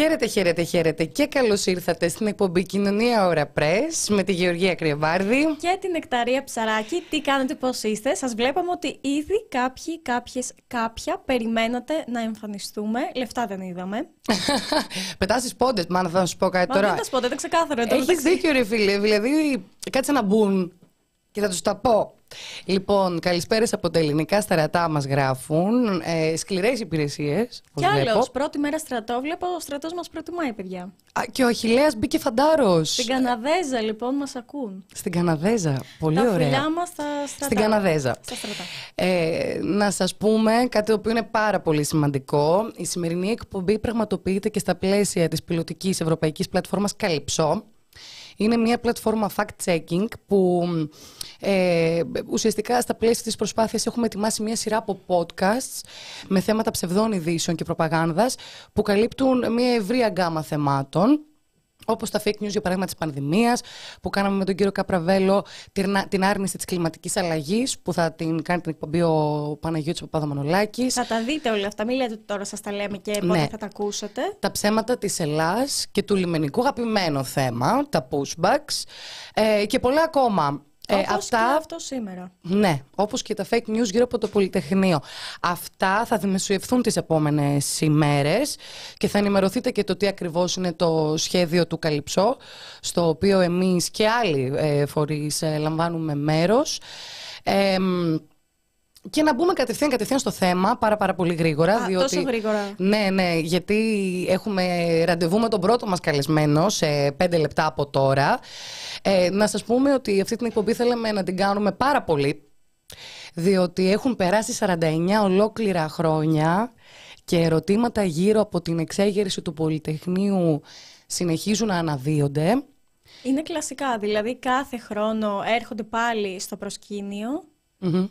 Χαίρετε, χαίρετε, χαίρετε και καλώς ήρθατε στην εκπομπή Κοινωνία Ωρα Press με τη Γεωργία Κρυεβάρδη. Και την Νεκταρία Ψαράκη. Τι κάνετε, πώς είστε; Σας βλέπαμε ότι ήδη κάποιοι, κάποιες, κάποια περιμένατε να εμφανιστούμε. Λεφτά δεν είδαμε. Πετά τι πόντες, μάνα, θα σου πω κάτι Μα τώρα. δεν τα σπότε, δεν ξεκάθαρο. Έχεις δίκιο, ρε φίλε. Δηλαδή, κάτσε να μπουν και θα τους τα πω. Λοιπόν, καλησπέρα από τα ελληνικά στρατά μας γράφουν. Ε, Σκληρές υπηρεσίες. Κι άλλος, πρώτη μέρα στρατό, βλέπω ο στρατός μας προτιμάει, παιδιά. Α, και ο Αχηλέα μπήκε φαντάρος. Στην Καναδέζα, λοιπόν, μας ακούν. Στην Καναδέζα. Πολύ Τα ωραία. φιλιά μας στα στρατά. Στην Καναδέζα. Στα στρατά. Ε, να σας πούμε κάτι το οποίο είναι πάρα πολύ σημαντικό. Η σημερινή εκπομπή πραγματοποιείται και στα πλαίσια της πιλωτικής ευρωπαϊκής πλατφόρμας Καλυψό. Είναι μια πλατφόρμα fact-checking που ε, ουσιαστικά στα πλαίσια της προσπάθειας έχουμε ετοιμάσει μια σειρά από podcasts με θέματα ψευδών ειδήσεων και προπαγάνδας που καλύπτουν μια ευρία γκάμα θεμάτων. Όπως τα fake news, για παράδειγμα, της πανδημίας, που κάναμε με τον κύριο Καπραβέλο, την, την άρνηση της κλιματικής αλλαγής, που θα την κάνει την εκπομπή ο Παναγιώτης Παπαδομανολάκης. Θα τα δείτε όλα αυτά. Μην λέτε ότι τώρα σας τα λέμε και πότε Ναι. θα τα ακούσετε. Τα ψέματα της Ελλάς και του λιμενικού αγαπημένο θέμα, τα pushbacks ε, και πολλά ακόμα. Ε, Όπως και αυτό σήμερα. Ναι, όπως και τα fake news γύρω από το Πολυτεχνείο. Αυτά θα δημοσιευθούν τις επόμενες ημέρες και θα ενημερωθείτε και το τι ακριβώς είναι το σχέδιο του Καλυψό, στο οποίο εμείς και άλλοι ε, φορείς ε, λαμβάνουμε μέρος. Ε, μ, και να μπούμε κατευθείαν, κατευθείαν στο θέμα, πάρα πάρα πολύ γρήγορα. Α, διότι... τόσο γρήγορα. Ναι, ναι, γιατί έχουμε ραντεβού με τον πρώτο μας καλεσμένο σε πέντε λεπτά από τώρα. Ε, να σας πούμε ότι αυτή την εκπομπή θέλαμε να την κάνουμε πάρα πολύ, διότι έχουν περάσει 49 ολόκληρα χρόνια και ερωτήματα γύρω από την εξέγερση του Πολυτεχνείου συνεχίζουν να αναδύονται. Είναι κλασικά. Δηλαδή, κάθε χρόνο έρχονται πάλι στο προσκήνιο. Μμμ.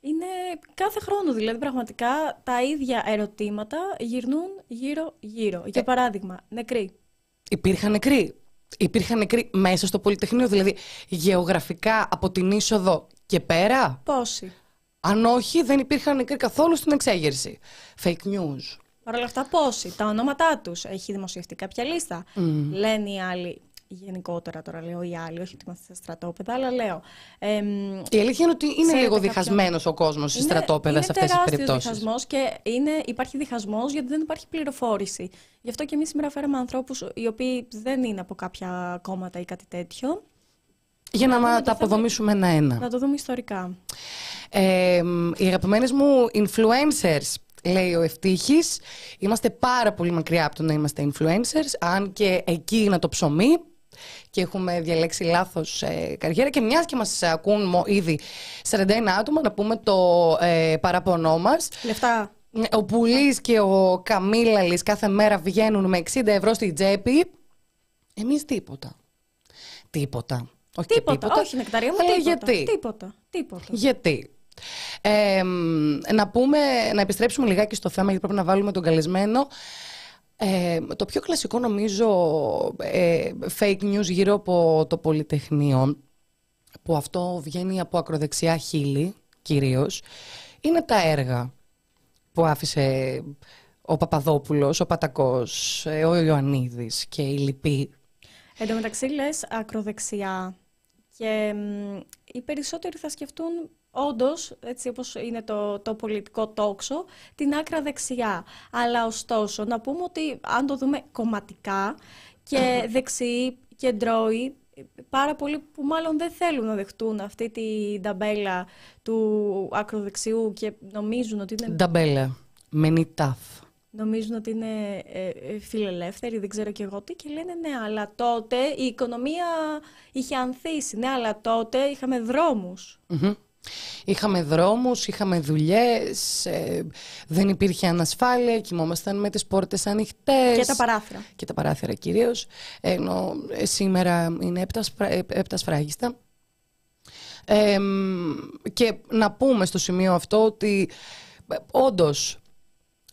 Είναι κάθε χρόνο, δηλαδή πραγματικά τα ίδια ερωτήματα γυρνούν γύρω-γύρω. Για παράδειγμα, νεκροί. Υπήρχαν νεκροί. Υπήρχαν νεκροί μέσα στο Πολυτεχνείο, δηλαδή γεωγραφικά από την είσοδο και πέρα; Πόσοι; Αν όχι, δεν υπήρχαν νεκροί καθόλου στην εξέγερση. Fake news. Παρ' όλα αυτά, πόσοι; Τα ονόματά τους. Έχει δημοσιευτεί κάποια λίστα. Λένε οι άλλοι. Γενικότερα τώρα λέω οι άλλοι, όχι ότι είμαστε στα στρατόπεδα, αλλά λέω. εμ, Η αλήθεια είναι ότι είναι Ξέρετε λίγο κάποιον- διχασμένος ο κόσμος στις στρατόπεδα σε αυτές τις περιπτώσεις. Είναι διχασμός και είναι, υπάρχει διχασμός γιατί δεν υπάρχει πληροφόρηση. Γι' αυτό και εμείς σήμερα φέραμε ανθρώπους οι οποίοι δεν είναι από κάποια κόμματα ή κάτι τέτοιο. Για να δούμε μα το τα θέμα. αποδομήσουμε ένα-ένα. Να το δούμε ιστορικά. Ε, οι αγαπημένες μου influencers, λέει ο Ευτύχης. Είμαστε πάρα πολύ μακριά από το να είμαστε influencers, αν και εκεί είναι το ψωμί και έχουμε διαλέξει λάθος ε, καριέρα. Και μιας και μας ακούν μο- ήδη 41 άτομα, να πούμε το ε, παραπονό μας. Λεφτά. Ο Πουλής και ο Καμίλαλης κάθε μέρα βγαίνουν με 60 ευρώ στην τσέπη. Εμείς τίποτα. Τίποτα. Όχι και Τίποτα. Όχι, νεκταρία μου, Αλλά τίποτα. γιατί; Τίποτα. Τίποτα. Γιατί; Ε, μ, να πούμε, να επιστρέψουμε λιγάκι στο θέμα γιατί πρέπει να βάλουμε τον καλεσμένο. Ε, το πιο κλασικό νομίζω ε, fake news γύρω από το Πολυτεχνείο που αυτό βγαίνει από ακροδεξιά χείλη κυρίως είναι τα έργα που άφησε ο Παπαδόπουλος, ο Πατακός, ε, ο Ιωαννίδης και οι λοιποί. Εν τω μεταξύ λες ακροδεξιά και μ, οι περισσότεροι θα σκεφτούν όντως, έτσι όπως είναι το, το πολιτικό τόξο, την άκρα δεξιά. Αλλά ωστόσο να πούμε ότι αν το δούμε κομματικά και δεξιοί και ντρόοι, πάρα πολλοί που μάλλον δεν θέλουν να δεχτούν αυτή την ταμπέλα του ακροδεξιού και νομίζουν ότι είναι Νταμπέλα, μενιτάφ. Νομίζουν ότι είναι ε, ε, φιλελεύθεροι, δεν ξέρω και εγώ τι, και λένε ναι, αλλά τότε η οικονομία είχε ανθίσει. Ναι, αλλά τότε είχαμε δρόμους. Μμμ. Είχαμε δρόμους, είχαμε δουλειές, ε, δεν υπήρχε ανασφάλεια, κοιμόμασταν με τις πόρτες ανοιχτές. Και τα παράθυρα. Και τα παράθυρα κυρίως, ενώ ε, σήμερα είναι έπτας, σφρα- ε, έπτας σφράγιστα. Ε, μ, και να πούμε στο σημείο αυτό ότι ε, όντως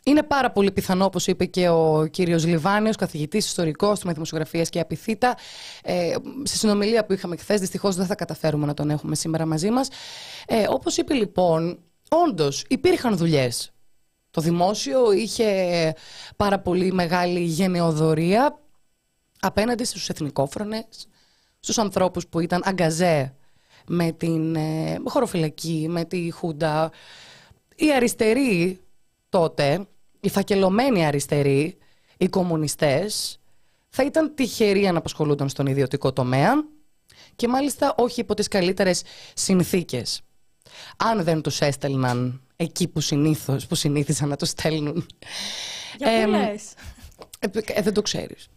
είναι πάρα πολύ πιθανό, όπως είπε και ο κύριος Λιβάνιος, καθηγητής ιστορικός του Δημοσιογραφίας και Απιθύτα, ε, σε συνομιλία που είχαμε χθες, δυστυχώς δεν θα καταφέρουμε να τον έχουμε σήμερα μαζί μας. Ε, όπως είπε λοιπόν, όντως υπήρχαν δουλειές Το δημόσιο είχε πάρα πολύ μεγάλη γενεοδορία απέναντι στους εθνικόφρονες, στους ανθρώπους που ήταν αγκαζέ με την ε, χωροφυλακή, με τη Χούντα. Οι αριστεροί τότε, οι φακελωμένοι αριστεροί, οι κομμουνιστές, θα ήταν τυχεροί αν απασχολούνταν στον ιδιωτικό τομέα και μάλιστα όχι υπό τις καλύτερες συνθήκες. Αν δεν τους έστελναν εκεί που, συνήθως, που συνήθισαν να τους στέλνουν. Για λες; Ε, ε, δεν το ξέρεις.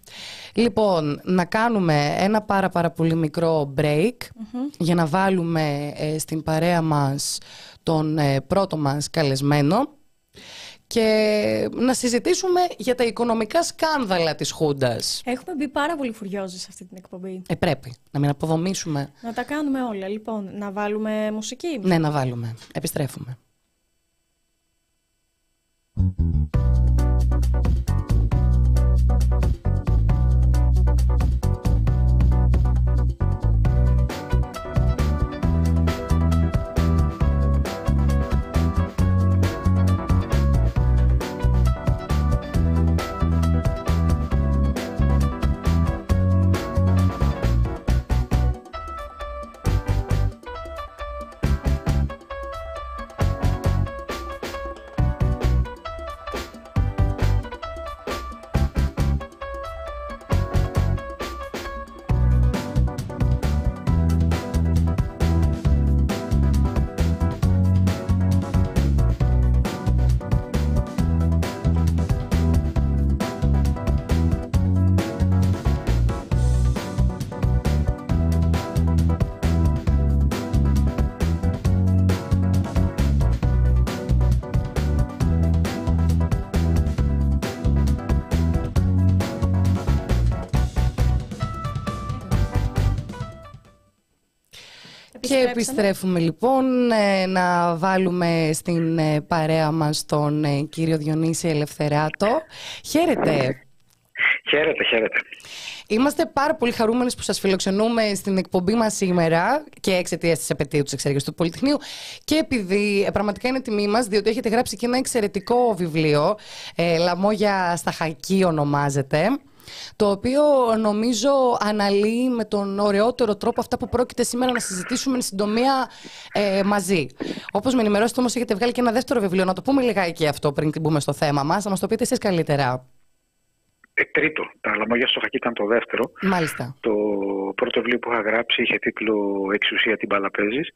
Λοιπόν, να κάνουμε ένα πάρα πάρα πολύ μικρό break για να βάλουμε ε, στην παρέα μας τον ε, πρώτο μας καλεσμένο και να συζητήσουμε για τα οικονομικά σκάνδαλα της Χούντας. Έχουμε μπει πάρα πολύ φουριόζοι σε αυτή την εκπομπή. Ε, πρέπει να μην αποδομήσουμε. Να τα κάνουμε όλα. Λοιπόν, να βάλουμε μουσική. Ναι, να βάλουμε. Επιστρέφουμε. Επιστρέφουμε λοιπόν ε, να βάλουμε στην ε, παρέα μας τον ε, κύριο Διονύση Ελευθεράτο. Χαίρετε. Χαίρετε, χαίρετε. Είμαστε πάρα πολύ χαρούμενοι που σας φιλοξενούμε στην εκπομπή μας σήμερα και εξαιτία της επαιτίου της εξέργειας του Πολυτεχνείου και επειδή πραγματικά είναι τιμή μας διότι έχετε γράψει και ένα εξαιρετικό βιβλίο ε, «Λαμόγια στα Χακί» ονομάζεται το οποίο νομίζω αναλύει με τον ωραιότερο τρόπο αυτά που πρόκειται σήμερα να συζητήσουμε εν συντομία ε, μαζί. Όπως με ενημερώσετε, όμως, έχετε βγάλει και ένα δεύτερο βιβλίο. Να το πούμε λιγάκι αυτό πριν μπούμε στο θέμα μας. Να μας το πείτε εσείς καλύτερα. Ε, τρίτο. Τα λαμόγια στο χακί ήταν το δεύτερο. Μάλιστα. Το πρώτο βιβλίο που είχα γράψει είχε τίτλο Εξουσία την Παλαπέζης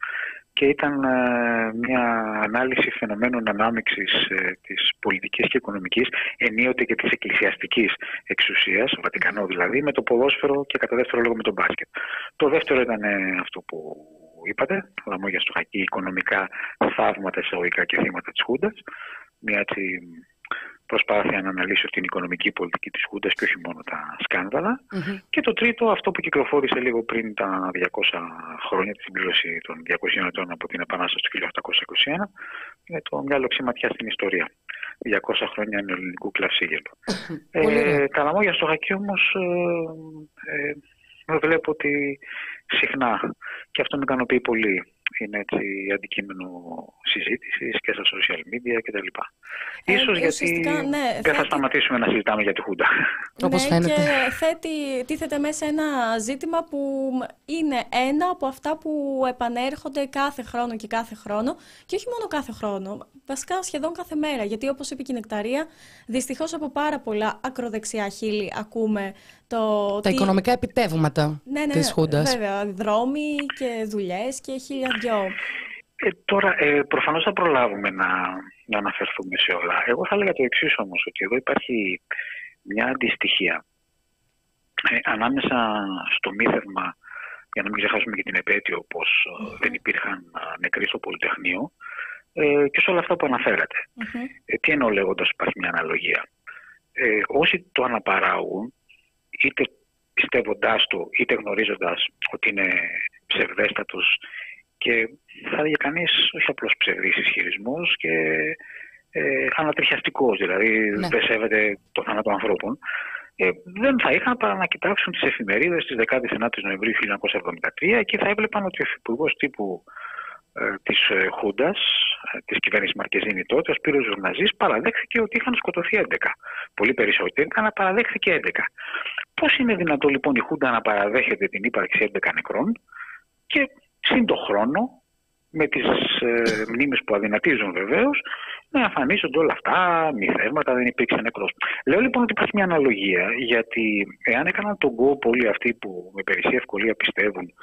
και ήταν ε, μια ανάλυση φαινομένων ανάμειξης ε, της πολιτικής και οικονομικής ενίοτε και της εκκλησιαστικής εξουσίας, ο Βατικανό δηλαδή, με το ποδόσφαιρο και κατά δεύτερο λόγο με το μπάσκετ. Το δεύτερο ήταν ε, αυτό που είπατε, λαμόγια στο χακί, οικονομικά θαύματα εισαγωγικά και θύματα της Χούντας, μια έτσι προσπάθεια να αναλύσω την οικονομική πολιτική της Χούντας και όχι μόνο τα σκανδαλα Και το τρίτο, αυτό που κυκλοφόρησε λίγο πριν τα 200 χρόνια, τη συμπλήρωση των 200 ετών από την Επανάσταση του 1821, είναι το μυαλό ματιά στην ιστορία. 200 χρόνια νεοελληνικού κλαυσίγελου. ε, τα λαμόγια στο Χακί όμως ε, ε, βλέπω ότι συχνά και αυτό με ικανοποιεί πολύ είναι έτσι αντικείμενο συζήτησης και στα social media κτλ. Ε, ίσως γιατί ναι, δεν θα σταματήσουμε να συζητάμε για τη Χούντα. Όπως ναι, φαίνεται. Και θέτει, τίθεται μέσα ένα ζήτημα που είναι ένα από αυτά που επανέρχονται κάθε χρόνο και κάθε χρόνο και όχι μόνο κάθε χρόνο, βασικά σχεδόν κάθε μέρα. Γιατί όπως είπε και η Νεκταρία, δυστυχώς από πάρα πολλά ακροδεξιά χείλη ακούμε το... Τα οικονομικά επιτεύγματα ναι, ναι, της Χούντας. Βέβαια, δρόμοι και δουλειές και χίλια δυο. Ε, τώρα, ε, προφανώς θα προλάβουμε να, να αναφερθούμε σε όλα. Εγώ θα έλεγα το εξής όμως, ότι εδώ υπάρχει μια αντιστοιχία ε, ανάμεσα στο μύθευμα, για να μην ξεχάσουμε και την επέτειο πως ε, δεν υπήρχαν νεκροί στο Πολυτεχνείο, ε, και σε όλα αυτά που αναφέρατε. Ε, τι εννοώ λέγοντας υπάρχει μια αναλογία. Ε, όσοι το αναπαράγουν, είτε πιστεύοντάς το, είτε γνωρίζοντας ότι είναι ψευδέστατος και θα έλεγε κανείς όχι απλώς ψευδής ισχυρισμός και ε, ανατριχιαστικός, δηλαδή ναι. δεν σέβεται το θάνατο ανθρώπων, ε, δεν θα είχαν παρά να κοιτάξουν τις εφημερίδες της 19 Νοεμβρίου 1973 και θα έβλεπαν ότι ο υφυπουργός τύπου ε, της ε, Χούντας, ε, της κυβέρνησης Μαρκεζίνη τότε, ο Σπύρος Ζουρναζής, παραδέχθηκε ότι είχαν σκοτωθεί 11. Πολύ περισσότεροι, αλλά παραδέχθηκε 11. Πώς είναι δυνατό λοιπόν η Χούντα να παραδέχεται την ύπαρξη 11 νεκρών και σύν το χρόνο, με τις ε, μνήμες που αδυνατίζουν βεβαίως, να εμφανίζονται όλα αυτά, μη θέματα, δεν υπήρξε νεκρός. Λέω λοιπόν ότι υπάρχει μια αναλογία, γιατί εάν έκαναν τον κόπο όλοι αυτοί που με περισσή ευκολία πιστεύουν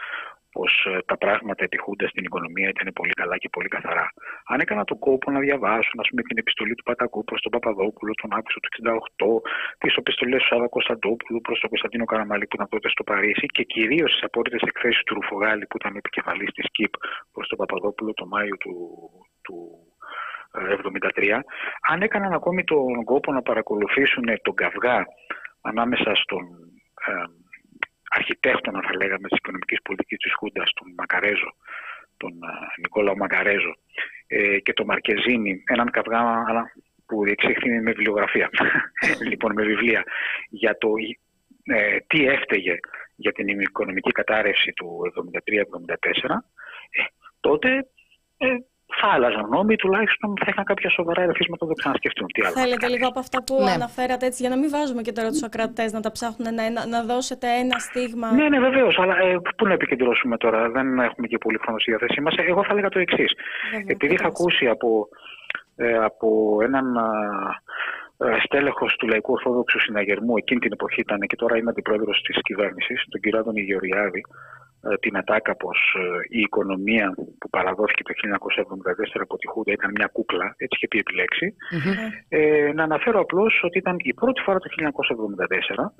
πως ε, τα πράγματα ετυχούνται στην οικονομία ήταν πολύ καλά και πολύ καθαρά. Αν έκανα τον κόπο να διαβάσουν ας πούμε, την επιστολή του Πατακού προς τον Παπαδόπουλο τον Αύγουστο του 1968, τις επιστολές του Σάβα Κωνσταντόπουλου προς τον Κωνσταντίνο Καραμαλή που ήταν τότε στο Παρίσι και κυρίως τις απόρριτες εκθέσεις του Ρουφογάλη που ήταν επικεφαλής της ΚΙΠ προς τον Παπαδόπουλο τον Μάιο του, του 1973, αν έκαναν ακόμη τον κόπο να παρακολουθήσουν τον καυγά ανάμεσα στον ε, αρχιτέκτονα θα λέγαμε της οικονομικής πολιτικής της Χούντας, τον Μακαρέζο, τον Νικόλαο Μακαρέζο ε, και τον Μαρκεζίνη, έναν καυγά που διεξήχθη με βιβλιογραφία, λοιπόν με βιβλία, για το ε, τι έφταιγε για την οικονομική κατάρρευση του 1973-1974, ε, τότε ε, θα άλλαζαν νόμοι, τουλάχιστον θα είχαν κάποια σοβαρά ερεθίσματα να το ξανασκεφτούν. Τι άλλο Θέλετε λίγο από αυτά που ναι. αναφέρατε έτσι, για να μην βάζουμε και τώρα τους ακρατέ να τα ψάχνουν, να, να δώσετε ένα στίγμα. Ναι, ναι, βεβαίως. Αλλά ε, πού να επικεντρώσουμε τώρα, δεν έχουμε και πολύ χρόνο στη διάθεσή μας. Εγώ θα έλεγα το εξής. Επειδή είχα ακούσει από, ε, από έναν ε, στέλεχος του Λαϊκού Ορθόδοξου Συναγερμού, εκείνη την εποχή ήταν και τώρα είναι αντιπρόεδρος της κυβέρνησης, τον κύριο Άδωνη Γεωργιάδη, ε, την ατάκα πως ε, η οικονομία που παραδόθηκε το 1974 από τη Χούντα ήταν μια κούκλα, έτσι είχε πει επιλέξει. Ε, να αναφέρω απλώς ότι ήταν η πρώτη φορά το 1974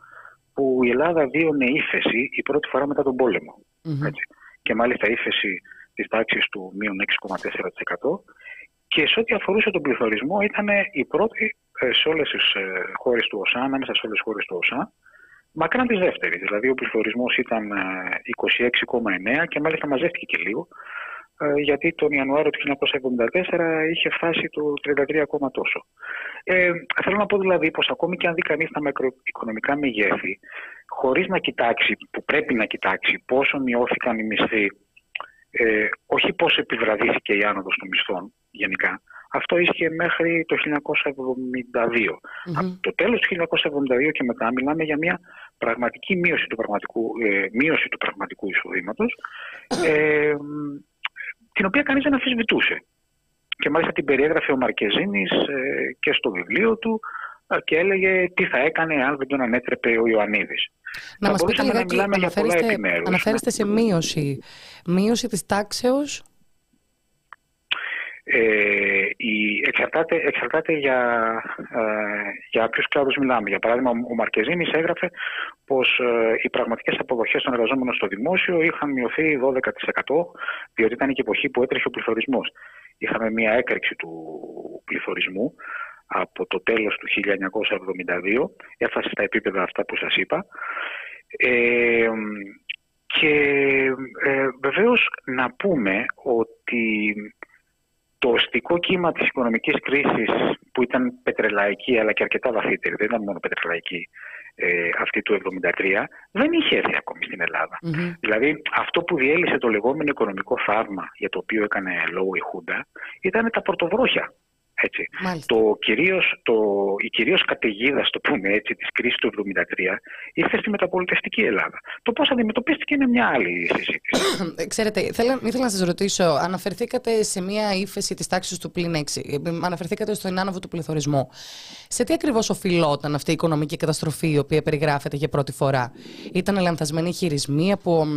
που η Ελλάδα βίωνε ύφεση η πρώτη φορά μετά τον πολεμο Έτσι. Και μάλιστα ύφεση της τάξης του μείον 6,4% και σε ό,τι αφορούσε τον πληθωρισμό ήταν η πρώτη σε όλες τις χώρες του ΟΣΑ, ανάμεσα σε όλες τις χώρες του ΟΣΑ, μακράν τη δεύτερη. Δηλαδή ο πληθωρισμός ήταν 26,9 ε, και μάλιστα μαζεύτηκε και λίγο ε, γιατί τον Ιανουάριο του 1974 είχε φτάσει το 33 τόσο. Ε, θέλω να πω δηλαδή πως ακόμη και αν δει κανείς τα μακροοικονομικά μεγέθη, χωρίς να κοιτάξει, που πρέπει να κοιτάξει πόσο μειώθηκαν οι μισθοί, ε, όχι πώς επιβραδύθηκε η άνοδος των μισθών γενικά, αυτό ίσχυε μέχρι το 1972. Από το τέλος του 1972 και μετά μιλάμε για μια πραγματική μείωση του πραγματικού, ε, μείωση του πραγματικού εισοδήματος, ε, την οποία κανείς δεν αφισβητούσε. Και μάλιστα την περιέγραφε ο Μαρκεζίνης ε, και στο βιβλίο του ε, και έλεγε τι θα έκανε αν δεν τον ανέτρεπε ο Ιωαννίδης. Να μας πείτε λιγάκι, αναφέρεστε σε μείωση. Μείωση της τάξεως ε, η, εξαρτάται, εξαρτάται για, ε, για ποιους κλάδους μιλάμε. Για παράδειγμα, ο Μαρκεζίνης έγραφε πως ε, οι πραγματικές αποδοχές των εργαζόμενων στο δημόσιο είχαν μειωθεί 12% διότι ήταν και εποχή που έτρεχε ο πληθωρισμός. Είχαμε μια έκρηξη του πληθωρισμού από το τέλος του 1972, έφτασε στα επίπεδα αυτά που σας είπα. Ε, και ε, βεβαίως να πούμε ότι το οστικό κύμα της οικονομικής κρίσης που ήταν πετρελαϊκή αλλά και αρκετά βαθύτερη, δεν ήταν μόνο πετρελαϊκή ε, αυτή του 1973, δεν είχε έρθει ακόμη στην ελλαδα Δηλαδή αυτό που διέλυσε το λεγόμενο οικονομικό θαύμα για το οποίο έκανε λόγο η Χούντα ήταν τα πορτοβρόχια έτσι. Το κυρίως, το, η κυρίως καταιγίδα, το πούμε έτσι, της κρίσης του 1973 ήρθε στη μεταπολιτευτική Ελλάδα. Το πώς αντιμετωπίστηκε είναι μια άλλη συζήτηση. Ξέρετε, θέλω, ήθελα να σας ρωτήσω, αναφερθήκατε σε μια ύφεση της τάξης του πλήν 6, αναφερθήκατε στον άνοβο του πληθωρισμού. Σε τι ακριβώς οφειλόταν αυτή η οικονομική καταστροφή η οποία περιγράφεται για πρώτη φορά; Ήταν λανθασμένοι χειρισμοί από,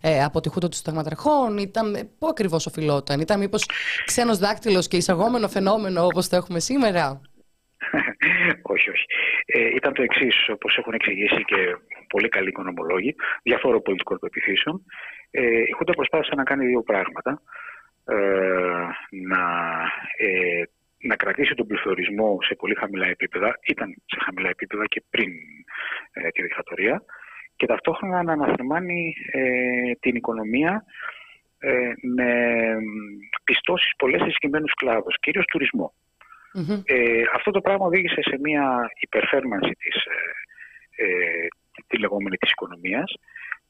ε, από τη χούτα των συνταγματαρχών, ήταν, πού ακριβώς οφειλόταν, ήταν μήπως ξένος δάκτυλος και εισαγόμενο φαινόμενο φαινόμενο όπως το έχουμε σήμερα; όχι, όχι. Ε, ήταν το εξής, όπως έχουν εξηγήσει και πολύ καλοί οικονομολόγοι, διαφόρων πολιτικών πεπιθήσεων. Ε, η Χούντα προσπάθησε να κάνει δύο πράγματα. Ε, να, ε, να κρατήσει τον πληθωρισμό σε πολύ χαμηλά επίπεδα, ήταν σε χαμηλά επίπεδα και πριν ε, τη δικτατορία, και ταυτόχρονα να αναθερμάνει ε, την οικονομία ε, με πιστώσεις πολλές σε συγκεκριμένους κλάδους, κυρίως Ε, αυτό το πράγμα οδήγησε σε μια υπερφέρμανση της, ε, ε, τη λεγόμενη της οικονομίας,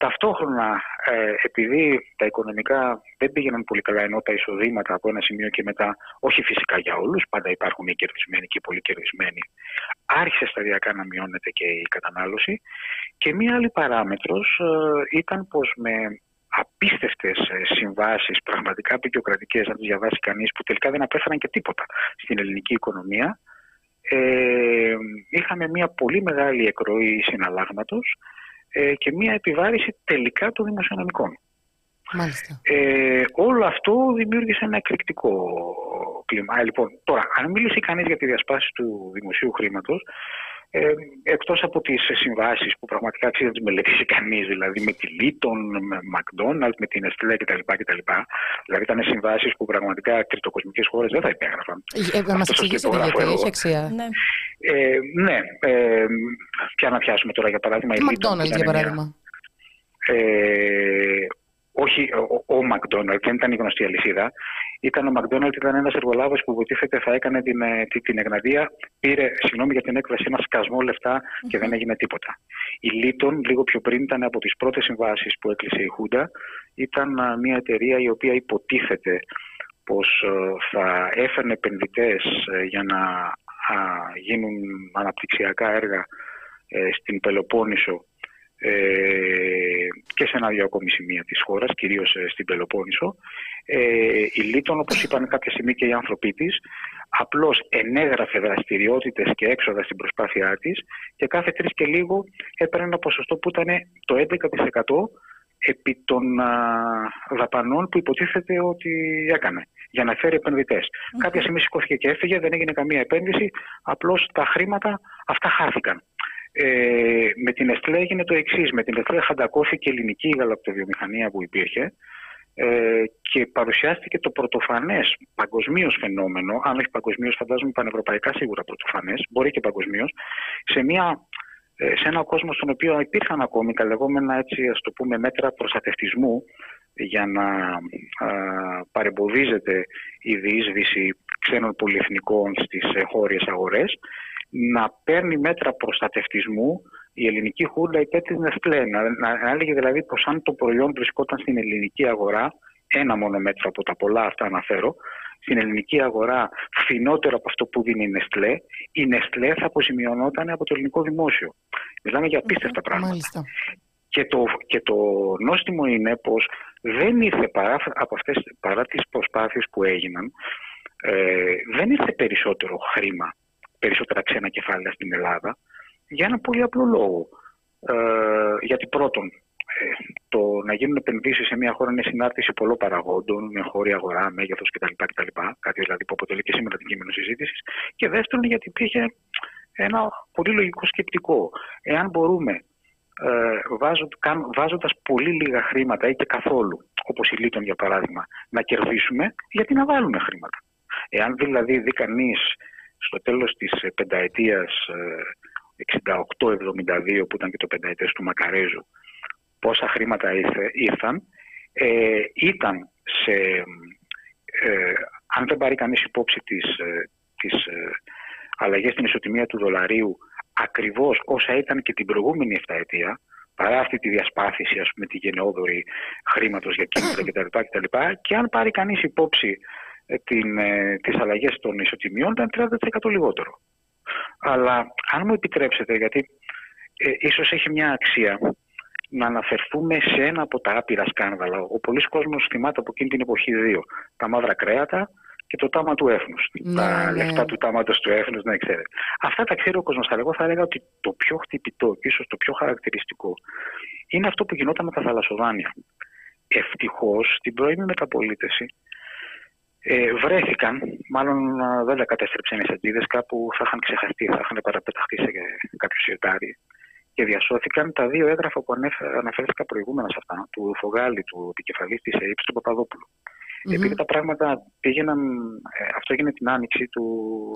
Ταυτόχρονα, ε, επειδή τα οικονομικά δεν πήγαιναν πολύ καλά, ενώ τα εισοδήματα από ένα σημείο και μετά, όχι φυσικά για όλους, πάντα υπάρχουν οι κερδισμένοι και οι πολύ κερδισμένοι, άρχισε σταδιακά να μειώνεται και η κατανάλωση. Και μία άλλη παράμετρος ε, ήταν πως με απίστευτες ε, συμβάσεις, πραγματικά απεικιοκρατικές, να τις διαβάσει κανείς, που τελικά δεν απέφεραν και τίποτα στην ελληνική οικονομία, ε, είχαμε μια πολύ μεγάλη εκροή συναλλάγματος ε, και μια επιβάρηση τελικά των δημοσιονομικών. Μάλιστα. Ε, όλο αυτό δημιούργησε ένα εκρηκτικό κλίμα. λοιπόν, τώρα, αν μιλήσει κανείς για τη διασπάση του δημοσίου χρήματος, ε, εκτός από τις συμβάσεις που πραγματικά αξίζει να τις μελετήσει κανείς, δηλαδή με τη Λίτον, με McDonald's, με την Εστλέ κτλ. κτλ. Δηλαδή ήταν συμβάσεις που πραγματικά τριτοκοσμικές χώρες δεν θα υπέγραφαν. Ε, να μας εξηγήσετε γιατί έχει αξία. Ναι, ε, ναι ε, ποια να πιάσουμε τώρα για παράδειγμα. Η McDonald's για παράδειγμα. ε, όχι ο, ο McDonald's, δεν ήταν η γνωστή αλυσίδα. Ήταν ο McDonald's, ήταν ένας εργολάβος που υποτίθεται θα έκανε την, ε, την, την Εγναδία. Πήρε, συγγνώμη για την έκφραση, ένα σκασμό λεφτά και δεν έγινε τίποτα. Η Λίτον, λίγο πιο πριν, ήταν από τις πρώτες συμβάσεις που έκλεισε η Χούντα. Ήταν ε, μια εταιρεία η οποία υποτίθεται πως ε, θα έφερνε επενδυτές για να γίνουν αναπτυξιακά έργα στην Πελοπόννησο ε, και σε ένα-δυο ακόμη σημεία της χώρας, κυρίως ε, στην Πελοπόννησο. Ε, η Λίτων, όπως είπαν κάποια στιγμή και οι άνθρωποι της, απλώς ενέγραφε δραστηριότητες και έξοδα στην προσπάθειά της και κάθε τρεις και λίγο έπαιρνε ένα ποσοστό που ήταν το 11% επί των α, δαπανών που υποτίθεται ότι έκανε για να φέρει Κάποια στιγμή σηκώθηκε και έφυγε, δεν έγινε καμία επένδυση, απλώς τα χρήματα αυτά χάθηκαν. Ε, με την Εστλέ έγινε το εξής. Με την Εστλέ χαντακώθηκε η ελληνική γαλακτοβιομηχανία που υπήρχε ε, και παρουσιάστηκε το πρωτοφανές παγκοσμίως φαινόμενο, αν όχι παγκοσμίως, φαντάζομαι πανευρωπαϊκά σίγουρα πρωτοφανές, μπορεί και παγκοσμίως, σε, μια, ε, σε ένα κόσμο στον οποίο υπήρχαν ακόμη τα λεγόμενα έτσι, ας το πούμε, μέτρα προστατευτισμού για να α, παρεμποδίζεται η διείσδυση ξένων πολυεθνικών στις χώριες αγορές να παίρνει μέτρα προστατευτισμού η ελληνική χούντα υπέρ τη Νεστλέ. Να, να, έλεγε δηλαδή πως αν το προϊόν βρισκόταν στην ελληνική αγορά, ένα μόνο μέτρο από τα πολλά αυτά αναφέρω, στην ελληνική αγορά φθηνότερο από αυτό που δίνει η Νεστλέ, η Νεστλέ θα αποζημιωνόταν από το ελληνικό δημόσιο. Μιλάμε για απίστευτα πράγματα. Και το, και το νόστιμο είναι πως δεν ήρθε παρά, από αυτές, παρά τις προσπάθειες που έγιναν, ε, δεν ήρθε περισσότερο χρήμα περισσότερα ξένα κεφάλαια στην Ελλάδα για ένα πολύ απλό λόγο. Ε, γιατί πρώτον, ε, το να γίνουν επενδύσεις σε μια χώρα είναι συνάρτηση πολλών παραγόντων, με χώρια αγορά, μέγεθος κτλ, κτλ. Κάτι δηλαδή που αποτελεί και σήμερα την κείμενο συζήτησης. Και δεύτερον, γιατί υπήρχε ένα πολύ λογικό σκεπτικό. Εάν μπορούμε ε, βάζοντας πολύ λίγα χρήματα ή και καθόλου, όπως η Λίτων για παράδειγμα, να κερδίσουμε, γιατί να βάλουμε χρήματα. Εάν δηλαδή δει κανείς στο τέλος της ε, πενταετίας 68-72 ε, που ήταν και το πενταετές του Μακαρέζου πόσα χρήματα ήρθε, ήρθαν ε, ήταν σε ε, αν δεν πάρει κανείς υπόψη τις, τις αλλαγές στην ισοτιμία του δολαρίου ακριβώς όσα ήταν και την προηγούμενη 7 ετία παρά αυτή τη διασπάθηση ας πούμε τη γενναιόδορη χρήματος για κίνητρα κτλ. κτλ. Και αν πάρει κανείς υπόψη ε, την, ε, τις αλλαγές των ισοτιμιών ήταν 30% λιγότερο. Αλλά αν μου επιτρέψετε, γιατί ε, ίσως έχει μια αξία να αναφερθούμε σε ένα από τα άπειρα σκάνδαλα. Ο πολλής κόσμος θυμάται από εκείνη την εποχή δύο. Τα μαύρα κρέατα και το τάμα του έθνους. Ναι, τα ναι. λεφτά του τάματος του έθνους, ναι, ξέρετε. Αυτά τα ξέρει ο κόσμος. Αλλά εγώ θα έλεγα ότι το πιο χτυπητό και ίσως το πιο χαρακτηριστικό είναι αυτό που γινόταν με τα θαλασσοδάνεια. Ευτυχώς στην πρώιμη μεταπολίτευση ε, βρέθηκαν, μάλλον δεν τα κατέστρεψαν οι σαντίδε, κάπου θα είχαν ξεχαστεί, θα είχαν παραπεταχθεί σε κάποιο σιρτάρι και διασώθηκαν τα δύο έγγραφα που αναφέρθηκα προηγούμενα σε αυτά, του Φογάλη, του επικεφαλής της ΕΕΠ, του Παπαδόπουλου. Mm-hmm. Επειδή τα πράγματα πήγαιναν, ε, αυτό έγινε την άνοιξη του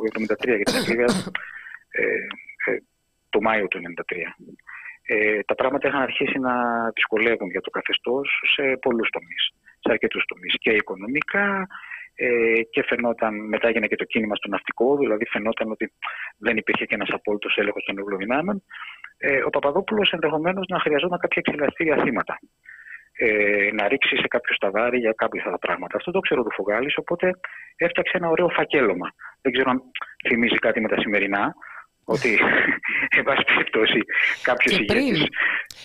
1973, για την ακρίβεια ε, ε, το Μάιο του 1993. Ε, τα πράγματα είχαν αρχίσει να δυσκολεύουν για το καθεστώς σε πολλούς τομείς, σε αρκετούς τομείς και οικονομικά ε, και φαινόταν, μετά έγινε και το κίνημα στο ναυτικό, δηλαδή φαινόταν ότι δεν υπήρχε και ένας απόλυτος έλεγχος των ευρωδυνάμεων, ε, ο Παπαδόπουλος ενδεχομένως να χρειαζόταν κάποια εξελαστήρια θύματα. Ε, να ρίξει σε κάποιο σταβάρι για κάποια αυτά τα πράγματα. Αυτό το ξέρω του Φωγάλη, οπότε έφτιαξε ένα ωραίο φακέλωμα. Δεν ξέρω αν θυμίζει κάτι με τα σημερινά, ότι, εν πάση περιπτώσει, κάποιος ηγέτης.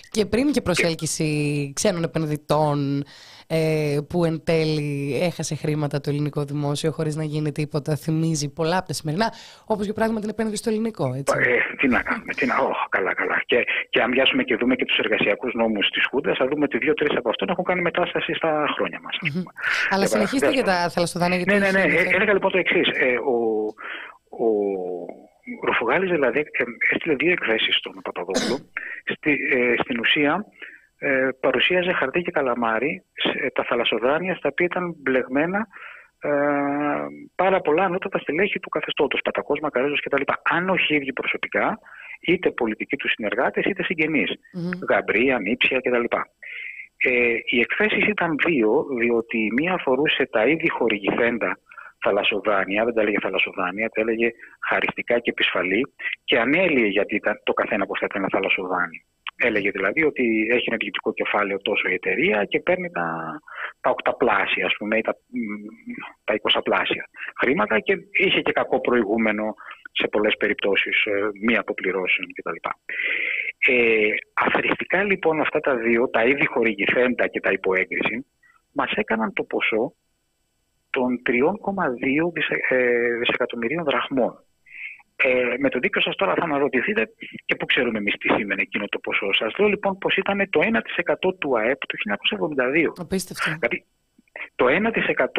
Και πριν και προσέλκυση ξένων επενδυτών ε, που εν τέλει έχασε χρήματα το ελληνικό δημόσιο χωρίς να γίνει τίποτα. Θυμίζει πολλά από τα σημερινά, όπως για παράδειγμα την επένδυση στο ελληνικό. Έτσι. Ε, τι να κάνουμε, τι να. Oh, καλά, καλά. Και, και αν πιάσουμε και δούμε και τους εργασιακούς νόμους της Χούντας, θα δούμε ότι δύο-τρεις από αυτών έχουν κάνει μετάσταση στα χρόνια μας. Mm-hmm. Αλλά συνεχίστε για τα θαλασσοδάνεια. Ναι, ναι, ναι. Ε, έλεγα λοιπόν το εξής. Ε, ο, ο, ο Ροφογάλης δηλαδή ε, έστειλε δύο εκθέσεις στον Παπαδόπουλο. Στη, ε, στην ουσία ε, παρουσίαζε χαρτί και καλαμάρι τα θαλασσοδάνεια στα οποία ήταν μπλεγμένα ε, πάρα πολλά ανώτατα στελέχη του καθεστώτος, Πατακός, Μακαρέζος κτλ. Αν όχι ίδιοι προσωπικά, είτε πολιτικοί τους συνεργάτες, είτε συγγενείς, mm-hmm. Γαμπρία, Νίψια κτλ. Ε, οι εκθέσεις ήταν δύο, διότι μία αφορούσε τα ήδη χορηγηθέντα θαλασσοδάνεια, δεν τα έλεγε θαλασσοδάνεια, τα έλεγε χαριστικά και επισφαλή και ανέλυε γιατί ήταν το καθένα πως θα ήταν ένα θαλασσοδάνει. Έλεγε δηλαδή ότι έχει ενεργητικό κεφάλαιο τόσο η εταιρεία και παίρνει τα, τα οκταπλάσια, ας πούμε, ή τα, τα εικοσαπλάσια χρήματα και είχε και κακό προηγούμενο σε πολλές περιπτώσεις ε, μη αποπληρώσεων κτλ. Ε, αφριστικά λοιπόν αυτά τα δύο, τα ήδη χορηγηθέντα και τα υποέγκριση, μας έκαναν το ποσό των 3,2 ε, δισεκατομμυρίων δραχμών. Ε, με το δίκιο σας τώρα θα αναρωτηθείτε και πού ξέρουμε εμείς τι σήμαινε εκείνο το ποσό. Σας λέω λοιπόν πως ήταν το 1% του ΑΕΠ του 1972. Απίστευτο. Δηλαδή το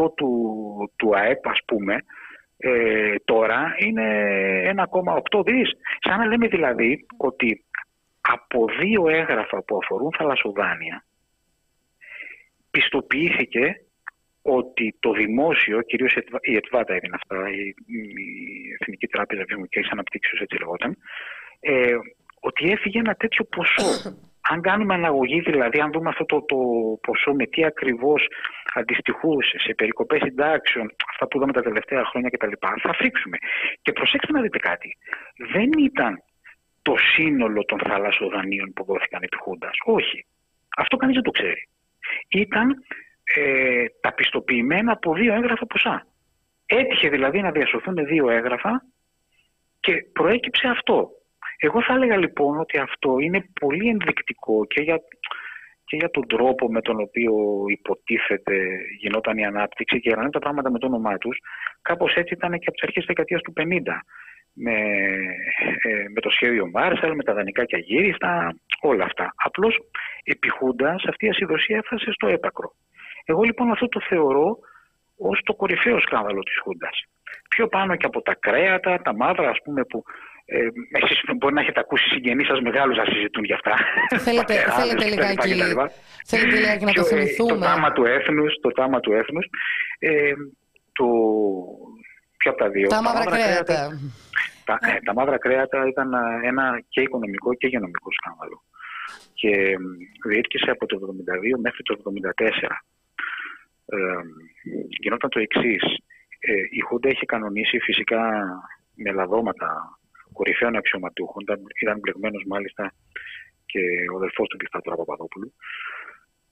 1% του, του ΑΕΠ ας πούμε ε, τώρα είναι 1,8 δις. Σαν να λέμε δηλαδή ότι από δύο έγγραφα που αφορούν θαλασσοδάνεια πιστοποιήθηκε ότι το δημόσιο, κυρίως η ΕΤΒΑΤΑ έδινε αυτά, η, Εθνική Τράπεζα Βιομηχανικής Αναπτύξεως, έτσι λεγόταν, ε, ότι έφυγε ένα τέτοιο ποσό. Αν κάνουμε αναγωγή, δηλαδή, αν δούμε αυτό το, το ποσό με τι ακριβώς αντιστοιχούσε σε περικοπές συντάξεων, αυτά που είδαμε τα τελευταία χρόνια κτλ., θα φρίξουμε. Και προσέξτε να δείτε κάτι. Δεν ήταν το σύνολο των θαλασσοδανείων που δόθηκαν επί Χούντας. Όχι. Αυτό κανείς δεν το ξέρει. Ήταν ε, τα πιστοποιημένα από δύο έγγραφα ποσά. Έτυχε δηλαδή να διασωθούν δύο έγγραφα και προέκυψε αυτό. Εγώ θα έλεγα λοιπόν ότι αυτό είναι πολύ ενδεικτικό και για, και για τον τρόπο με τον οποίο υποτίθεται γινόταν η ανάπτυξη και για τα πράγματα με το όνομά τους. Κάπως έτσι ήταν και από τις αρχές της δεκαετίας του 50 με, ε, με το σχέδιο Μάρσαλ, με τα δανεικά και αγύριστα, όλα αυτά. Απλώς επιχούντας αυτή η ασυδοσία έφτασε στο έπακρο. Εγώ λοιπόν αυτό το θεωρώ ως το κορυφαίο σκάνδαλο της Χούντας. Πιο πάνω και από τα κρέατα, τα μαύρα ας πούμε που ε, εσείς μπορεί να έχετε ακούσει συγγενείς σας μεγάλους να συζητούν για αυτά. Θέλετε, θέλετε λιγάκι, θέλετε λιγάκι να το θυμηθούμε. Το τάμα του έθνους, το τάμα του έθνους. Ε, το, ποιο από τα δύο; Τα, μαύρα κρέατα. Τα, ε, τα μαύρα κρέατα ήταν ένα και οικονομικό και υγειονομικό σκάνδαλο. Και διήρκησε από το 1972 μέχρι το 1974 ε, γινόταν το εξής. Ε, η Χούντα είχε κανονίσει φυσικά με λαδώματα κορυφαίων αξιωματούχων, ήταν μπλεγμένος μάλιστα και ο αδελφός του δικτάτορα Παπαδόπουλου,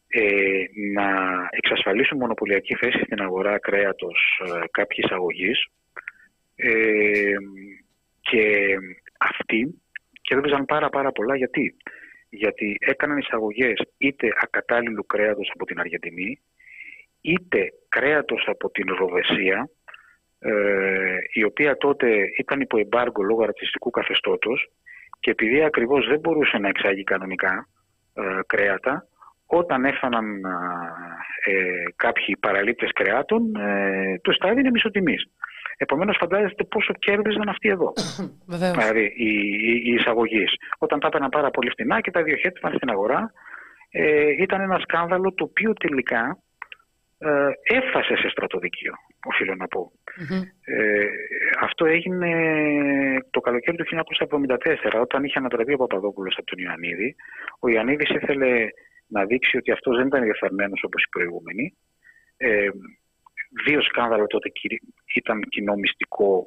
ε, να εξασφαλίσουν μονοπωλιακή θέση στην αγορά κρέατος ε, κάποιης αγωγής ε, και αυτοί κέρδιζαν πάρα πάρα πολλά γιατί; Γιατί έκαναν εισαγωγές είτε ακατάλληλου κρέατος από την Αργεντινή είτε κρέατος από την Ροδεσία, ε, η οποία τότε ήταν υπό εμπάργκο λόγω ρατσιστικού καθεστώτος και επειδή ακριβώς δεν μπορούσε να εξάγει κανονικά ε, κρέατα, όταν έφταναν ε, κάποιοι παραλήπτες κρεάτων, ε, τους τα έδινε μισοτιμής. Επομένως φαντάζεστε πόσο κέρδιζαν αυτοί εδώ. δηλαδή οι, οι, εισαγωγείς. Όταν τα έπαιρναν πάρα πολύ φτηνά και τα διοχέτευαν στην αγορά, ε, ήταν ένα σκάνδαλο το οποίο τελικά ε, έφτασε σε στρατοδικείο, οφείλω να πω. Ε, αυτό έγινε το καλοκαίρι του 1974, όταν είχε ανατραπεί ο Παπαδόπουλος από τον Ιωαννίδη. Ο Ιωαννίδης ήθελε να δείξει ότι αυτός δεν ήταν ενδιαφερμένος όπως οι προηγούμενοι. Ε, δύο σκάνδαλα τότε ήταν κοινό μυστικό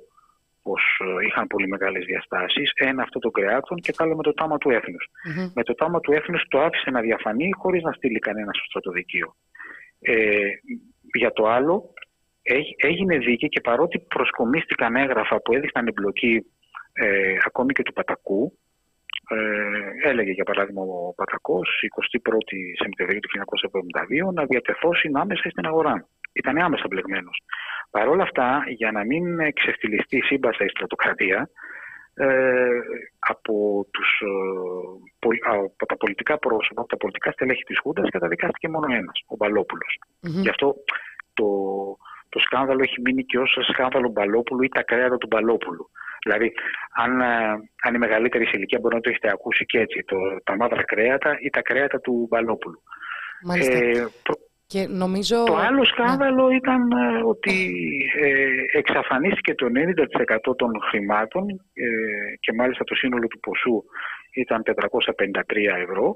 πως ε, είχαν πολύ μεγάλες διαστάσεις. Ένα αυτό των κρεάτων και το άλλο με το τάμα του έθνους. Με το τάμα του έθνους το άφησε να διαφανεί χωρίς να στείλει κανένας στο στρατοδικείο. Ε, για το άλλο έγινε δίκη και παρότι προσκομίστηκαν έγγραφα που έδειχναν εμπλοκή ε, ακόμη και του Πατακού, ε, έλεγε για παράδειγμα ο Πατακός 21η Σεπτεμβρίου του 1972 να διατεθώσει άμεσα στην αγορά. Ήταν άμεσα μπλεγμένος. Παρ' όλα αυτά, για να μην ξεφτυλιστεί η σύμπασα η στρατοκρατία, ε, από, τους, ε, από τα πολιτικά πρόσωπα, από τα πολιτικά στελέχη της Χούντας καταδικάστηκε μόνο ένας, ο μπαλοπουλος Γι' αυτό το, το σκάνδαλο έχει μείνει και ως σκάνδαλο Μπαλόπουλου ή τα κρέατα του Μπαλόπουλου. Δηλαδή, αν, ε, αν η μεγαλύτερη σε ηλικία μπορεί να το έχετε ακούσει και έτσι, το, τα μαύρα κρέατα ή τα κρέατα του Μπαλόπουλου. Μάλιστα. Ε, και νομίζω... Το άλλο σκάνδαλο ήταν ε, ότι ε, εξαφανίστηκε το 90% των χρημάτων ε, και μάλιστα το σύνολο του ποσού ήταν 453 ευρώ,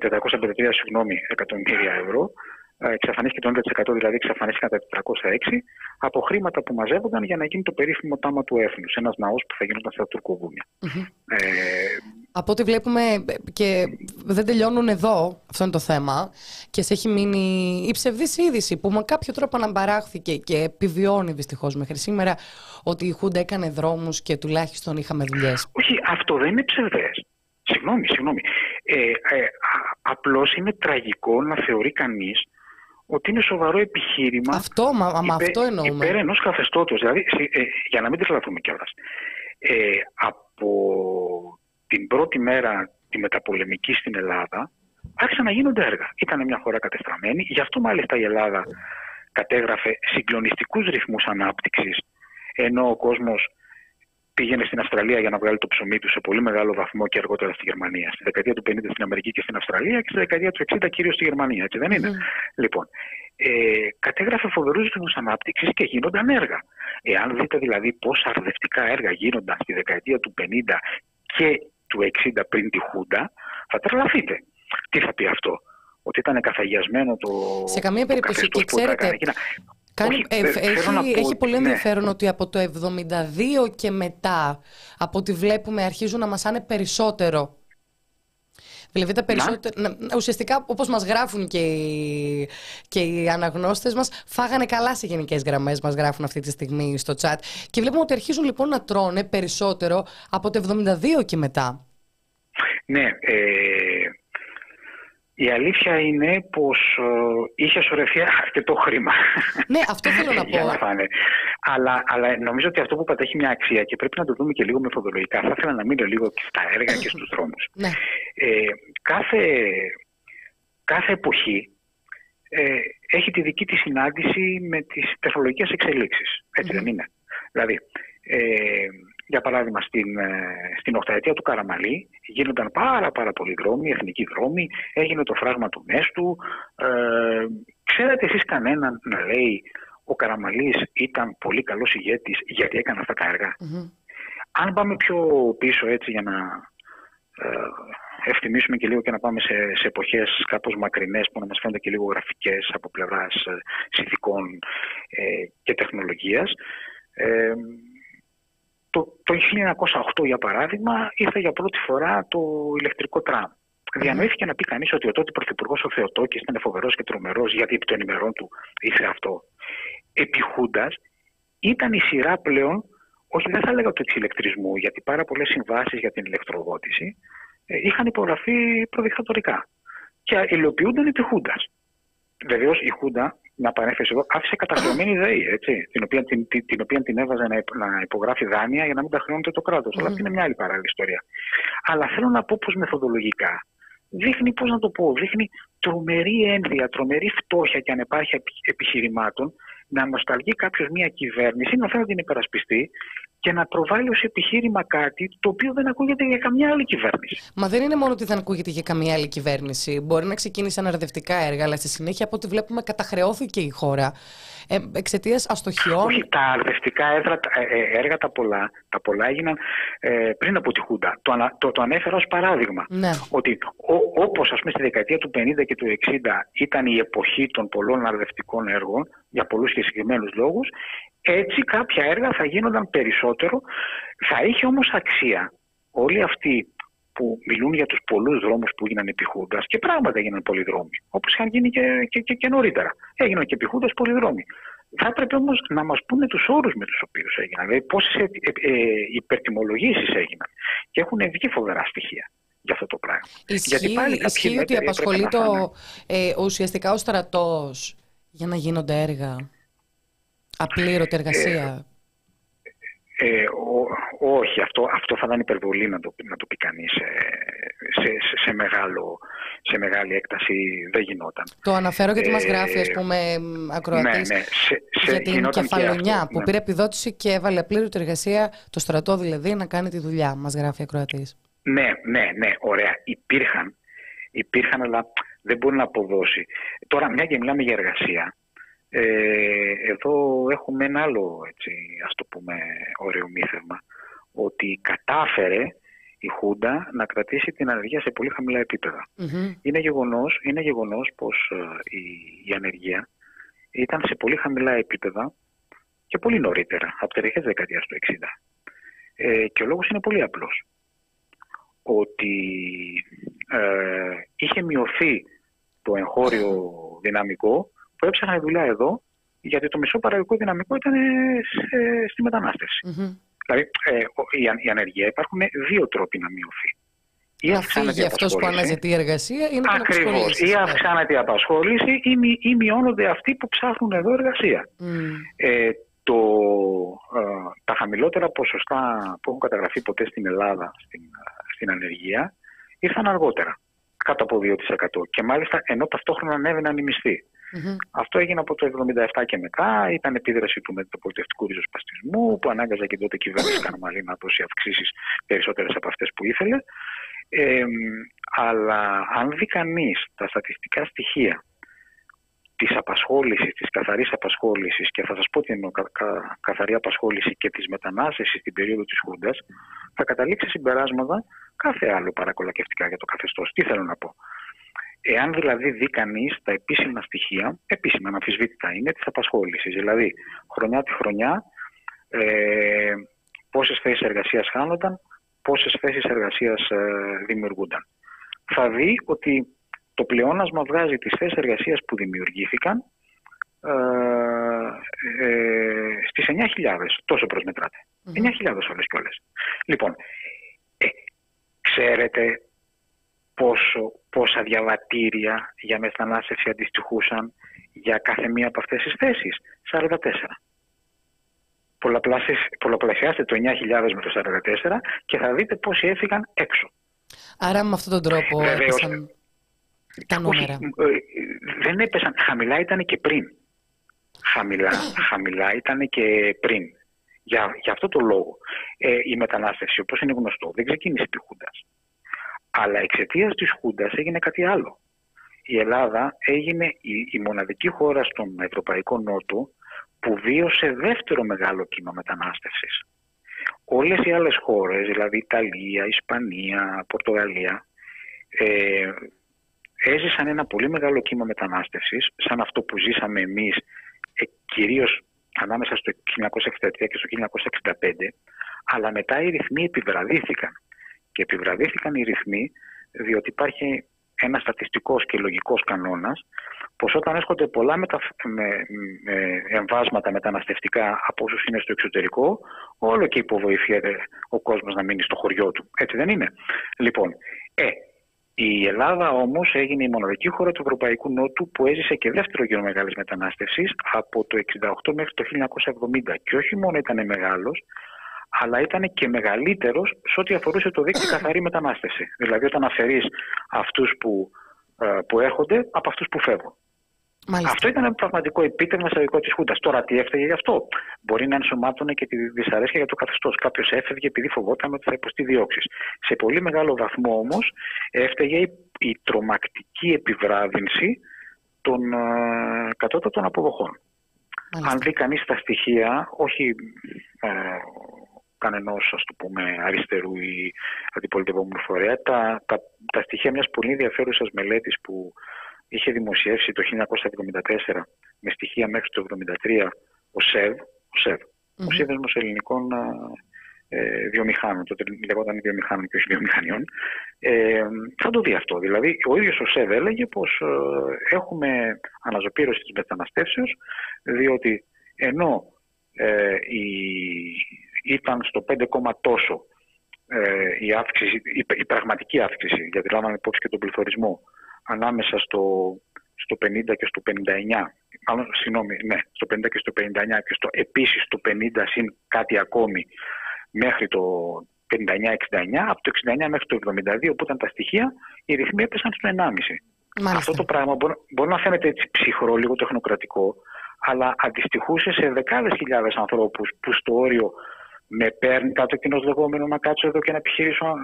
453 συγγνώμη, εκατομμύρια ευρώ. Εξαφανίστηκε το 90% δηλαδή εξαφανίστηκαν τα 406 από χρήματα που μαζεύονταν για να γίνει το περίφημο τάμα του έθνους, ένας ναός που θα γινόταν στα τουρκοβουνια Ε... Από ό,τι βλέπουμε και δεν τελειώνουν εδώ, αυτό είναι το θέμα, και σε έχει μείνει η ψευδή είδηση που με κάποιο τρόπο αναμπαράχθηκε και επιβιώνει δυστυχώς μέχρι σήμερα ότι η Χούντα έκανε δρόμους και τουλάχιστον είχαμε δουλειές. Όχι, αυτό δεν είναι ψευδές. Συγγνώμη, συγγνώμη. Ε, ε, απλώς είναι τραγικό να θεωρεί κανείς ότι είναι σοβαρό επιχείρημα. Αυτό, μα, μα υπέ, αυτό εννοούμε. Υπέρ ενός καθεστώτος. Δηλαδή, ε, για να μην τρελαθούμε κιόλας. Ε, από την πρώτη μέρα τη μεταπολεμική στην Ελλάδα άρχισαν να γίνονται έργα. Ήταν μια χώρα κατεστραμμένη. Γι' αυτό μάλιστα η Ελλάδα κατέγραφε συγκλονιστικούς ρυθμούς ανάπτυξης ενώ ο κόσμος πήγαινε στην Αυστραλία για να βγάλει το ψωμί του σε πολύ μεγάλο βαθμό και αργότερα στη Γερμανία. Στη δεκαετία του 50 στην Αμερική και στην Αυστραλία και στη δεκαετία του 60 κυρίως στη Γερμανία. Έτσι δεν είναι. Λοιπόν, ε, κατέγραφε φοβερούς ρυθμούς ανάπτυξης και γίνονταν έργα. Εάν δείτε δηλαδή πόσα αρδευτικά έργα γίνονταν στη δεκαετία του 50 και του 60 πριν τη Χούντα, θα τρελαθείτε. Τι θα πει αυτό, ότι ήταν καθαγιασμένο το. Σε καμία περίπτωση. Και ξέρετε, Κάνει, ε, έχει, έχει πολύ ναι. ενδιαφέρον ότι από το 72 και μετά, από ό,τι βλέπουμε, αρχίζουν να μασάνε περισσότερο. Δηλαδή τα περισσότερα, ουσιαστικά όπως μας γράφουν και οι, και οι αναγνώστες μας, φάγανε καλά σε γενικές γραμμές, μας γράφουν αυτή τη στιγμή στο chat. Και βλέπουμε ότι αρχίζουν λοιπόν να τρώνε περισσότερο από το 72 και μετά. Ναι, ε, η αλήθεια είναι πως ε, είχε σωρευτεί αρκετό χρήμα. Ναι, αυτό θέλω να πω. να αλλά, αλλά νομίζω ότι αυτό που πατέχει μια αξία και πρέπει να το δούμε και λίγο μεθοδολογικά. Θα ήθελα να μείνω λίγο και στα έργα και στους δρόμους. Ναι. Ε, κάθε, κάθε εποχή ε, έχει τη δική της συνάντηση με τις τεχνολογικές εξελίξεις. δεν είναι. Δηλαδή, ε, για παράδειγμα, στην, ε, στην οχταετία του Καραμαλή γίνονταν πάρα πάρα πολλοί δρόμοι, εθνικοί δρόμοι, έγινε το φράγμα του Μέστου. Ε, ξέρετε εσείς κανέναν να λέει ο Καραμαλής ήταν πολύ καλός ηγέτης γιατί έκανε αυτά τα έργα. Αν πάμε πιο πίσω έτσι για να ε, ευθυμίσουμε και λίγο και να πάμε σε, σε εποχές κάπως μακρινές που να μας φαίνονται και λίγο γραφικές από πλευράς ε, συνθηκών ε, και τεχνολογίας. Ε, το, το 1908, για παράδειγμα, ήρθε για πρώτη φορά το ηλεκτρικό τραμ. Mm. Διανοήθηκε να πει κανείς ότι ο τότε πρωθυπουργός ο Θεοτόκης ήταν φοβερός και τρομερός, γιατί επί των ημερών του ήρθε αυτό. Επί Χούντας, ήταν η σειρά πλέον, όχι δεν θα έλεγα του εξηλεκτρισμού, γιατί πάρα πολλές συμβάσεις για την ηλεκτροδότηση ε, είχαν υπογραφεί προδικτατορικά. Και υλοποιούνταν επί Χούντας. Βεβαίως η Χούντα να παρέφερε εδώ, άφησε καταχρεωμένη ΔΕΗ, έτσι, την, οποία την, την, την, οποία την έβαζε να, να υπογράφει δάνεια για να μην τα χρεώνεται το κράτος. Αλλά αυτή είναι μια άλλη παράλληλη ιστορία. Αλλά θέλω να πω πως μεθοδολογικά δείχνει, πώς να το πω, δείχνει τρομερή ένδυα, τρομερή φτώχεια και ανεπάρχεια επιχειρημάτων να νοσταλγεί κάποιος μια κυβέρνηση, να θέλει να την υπερασπιστεί και να προβάλλει ως επιχείρημα κάτι το οποίο δεν ακούγεται για καμιά άλλη κυβέρνηση. Μα δεν είναι μόνο ότι δεν ακούγεται για καμιά άλλη κυβέρνηση. Μπορεί να ξεκίνησε αναρδευτικά έργα, αλλά στη συνέχεια από ό,τι βλέπουμε καταχρεώθηκε η χώρα ε, εξαιτίας αστοχιών. Όχι, τα αρδευτικά έργα, ε, ε, έργα τα, πολλά, τα πολλά έγιναν ε, πριν από τη Χούντα. Το, το, το ανέφερα ως παράδειγμα. Ναι. Ότι όπως στη δεκαετία του 50 και του 60 ήταν η εποχή των πολλών αρδευτικών έργων, για πολλούς και συγκεκριμένους λόγους, έτσι κάποια έργα θα γίνονταν περισσότερο. Θα είχε όμως αξία όλοι αυτοί που μιλούν για τους πολλούς δρόμους που έγιναν επί Χούντας και πράγματα έγιναν πολλοί δρόμοι, όπως είχαν γίνει και, και, και, και νωρίτερα. Έγιναν και επί Χούντας πολλοί δρόμοι. Θα έπρεπε όμως να μας πούνε τους όρους με τους οποίους έγιναν, δηλαδή πόσες ε, ε, υπερτιμολογήσεις έγιναν. Και έχουν βγει φοβερά στοιχεία για αυτό το πράγμα. Ισχύει, Γιατί πάλι ισχύει ότι απασχολεί το, ε, ουσιαστικά ο στρατός για να γίνονται έργα; Απλήρωτη εργασία. Ε, ε, όχι, αυτό, αυτό θα ήταν υπερβολή να το, να το πει κανείς σε, σε, σε, μεγάλο, σε μεγάλη έκταση. Δεν γινόταν. Το αναφέρω γιατί ε, μας γράφει, ας πούμε, ακροατής ναι, ναι. Σε, σε, για την κεφαλονιά που ναι. πήρε επιδότηση και έβαλε απλήρωτη εργασία, το στρατό δηλαδή, να κάνει τη δουλειά. Μας γράφει ακροατής. Ναι, ναι, ναι, ωραία. Υπήρχαν, υπήρχαν αλλά δεν μπορεί να αποδώσει. Τώρα, μια και μιλάμε για εργασία, ε, εδώ έχουμε ένα άλλο, έτσι, ας το πούμε, ωραίο μύθευμα, ότι κατάφερε η Χούντα να κρατήσει την ανεργία σε πολύ χαμηλά Είναι, γεγονός, είναι γεγονός πως ε, η, η ανεργία ήταν σε πολύ χαμηλά επίπεδα και πολύ νωρίτερα, από τις αρχές δεκαετίας του 60. Ε, και ο λόγος είναι πολύ απλός. Ότι ε, είχε μειωθεί το εγχώριο δυναμικό που έψαχνε δουλειά εδώ, γιατί το μισό παραγωγικό δυναμικό ήταν στη μεταναστευση Δηλαδή, ε, η, η ανεργία υπάρχουν δύο τρόποι να μειωθεί. Ή αυξάνεται η αυτός που αναζητεί εργασία ή να Ακριβώς. Ή αυξάνεται η απασχόληση ή, ή μειώνονται αυτοί που ψάχνουν εδώ εργασία. Ε, το, ε, τα χαμηλότερα ποσοστά που έχουν καταγραφεί ποτέ στην Ελλάδα στην, στην ανεργία ήρθαν αργότερα, κάτω από 2%. Και μάλιστα ενώ ταυτόχρονα ανέβαιναν οι μισθοί. Mm-hmm. Αυτό έγινε από το 1977 και μετά. Ήταν επίδραση του μεταπολιτευτικού ριζοσπαστισμού που ανάγκαζε και τότε η κυβέρνηση Καραμαλή να δώσει αυξήσεις περισσότερες από αυτές που ήθελε. Ε, αλλά αν δει κανείς τα στατιστικά στοιχεία της απασχόλησης, της καθαρής απασχόλησης, και θα σας πω τι εννοώ κα, κα, καθαρή απασχόληση και της μετανάστευσης στην περίοδο της Χούντας, θα καταλήξει συμπεράσματα κάθε άλλο παρακολακευτικά για το καθεστώς. Τι θέλω να πω. Εάν δηλαδή δει κανείς τα επίσημα στοιχεία, επίσημα αναμφισβήτητα είναι της απασχόλησης. Δηλαδή, χρονιά τη χρονιά, ε, πόσες θέσεις εργασίας χάνονταν, πόσες θέσεις εργασίας ε, δημιουργούνταν. Θα δει ότι το πλεόνασμα βγάζει τις θέσεις εργασίας που δημιουργήθηκαν ε, ε, στις 9.000, τόσο προσμετράτε. Mm-hmm. 9.000 όλες και όλες. Λοιπόν, ε, ξέρετε πόσο, πόσα διαβατήρια για μετανάστευση αντιστοιχούσαν για κάθε μία από αυτές τις θέσεις. 44. Πολλαπλασιάστε το 9.000 με το 44 και θα δείτε πόσοι έφυγαν έξω. Άρα με αυτόν τον τρόπο Βεβαίως, έπεσαν τα νούμερα. Ε, δεν έπεσαν. Χαμηλά ήταν και πριν. Χαμηλά, χαμηλά ήταν και πριν. Για, για αυτό το λόγο. Ε, η μετανάστευση, όπως είναι γνωστό, δεν ξεκίνησε επί Χούντας. Αλλά εξαιτίας της Χούντας έγινε κάτι άλλο. Η Ελλάδα έγινε η, η μοναδική χώρα στον Ευρωπαϊκό Νότο που βίωσε δεύτερο μεγάλο κύμα μετανάστευσης. Όλες οι άλλες χώρες, δηλαδή Ιταλία, Ισπανία, Πορτογαλία, ε, έζησαν ένα πολύ μεγάλο κύμα μετανάστευσης, σαν αυτό που ζήσαμε εμείς, ε, κυρίως ανάμεσα στο 1963 και στο 1965, αλλά μετά οι ρυθμοί επιβραδύθηκαν. Και επιβραδύθηκαν οι ρυθμοί διότι υπάρχει ένα στατιστικός και λογικός κανόνας πως όταν έρχονται πολλά μετα... με... με εμβάσματα μεταναστευτικά από όσους είναι στο εξωτερικό όλο και υποβοηθιέται ο κόσμος να μείνει στο χωριό του. Έτσι δεν είναι. Λοιπόν, ε, η Ελλάδα όμως έγινε η μοναδική χώρα του Ευρωπαϊκού Νότου που έζησε και δεύτερο γύρο μεγάλης μετανάστευσης από το 1968 μέχρι το 1970 και όχι μόνο ήταν μεγάλος αλλά ήταν και μεγαλύτερος σε ό,τι αφορούσε το δίκτυο καθαρή μετανάστευση. Δηλαδή, όταν αφαιρείς αυτούς που, ε, που έρχονται από αυτούς που φεύγουν. Μάλιστα. Αυτό ήταν ένα πραγματικό επίτευγμα στα δικό της Χούντας. Τώρα, τι έφταιγε γι' αυτό; Μπορεί να ενσωμάτωνε και τη δυσαρέσκεια για το καθεστώς. Κάποιος έφευγε επειδή φοβόταν ότι θα υποστεί διώξεις. Σε πολύ μεγάλο βαθμό όμως έφταιγε η, η τρομακτική επιβράδυνση των uh, κατώτατων αποδοχών. Μάλιστα. Αν δει κανείς τα στοιχεία, όχι ε, κανενός το πούμε αριστερού ή αντιπολιτευόμενου φορέα. Τα, τα, τα στοιχεία μιας πολύ ενδιαφέρουσας μελέτης που είχε δημοσιεύσει το 1974 με στοιχεία μέχρι το 1973 ο ΣΕΒ, ο, ΣΕΒ, mm-hmm. ο Σύνδεσμος Ελληνικών ε, Βιομηχάνων, τότε λεγόταν βιομηχάνων και όχι βιομηχανιών, ε, θα το δει αυτό. Δηλαδή, ο ίδιος ο ΣΕΒ έλεγε πως ε, έχουμε αναζωπήρωση της μεταναστεύσεως, διότι ενώ ε, η, ήταν στο 5, τόσο ε, η, αύξηση, η, η, πραγματική αύξηση, γιατί λάβαμε υπόψη και τον πληθωρισμό, ανάμεσα στο, στο 50 και στο 59, μάλλον, συγγνώμη, ναι, στο 50 και στο 59 και στο, επίσης στο 50 συν κάτι ακόμη μέχρι το 59-69, από το 69 μέχρι το 72 που ήταν τα στοιχεία, οι ρυθμοί έπεσαν στο 1,5. Αυτό το πράγμα μπορεί, μπορεί να φαίνεται έτσι ψυχρό, λίγο τεχνοκρατικό, αλλά αντιστοιχούσε σε δεκάδες χιλιάδες ανθρώπους που στο όριο με παίρνει κάτω κοινό λεγόμενο να κάτσω εδώ και να επιχειρήσω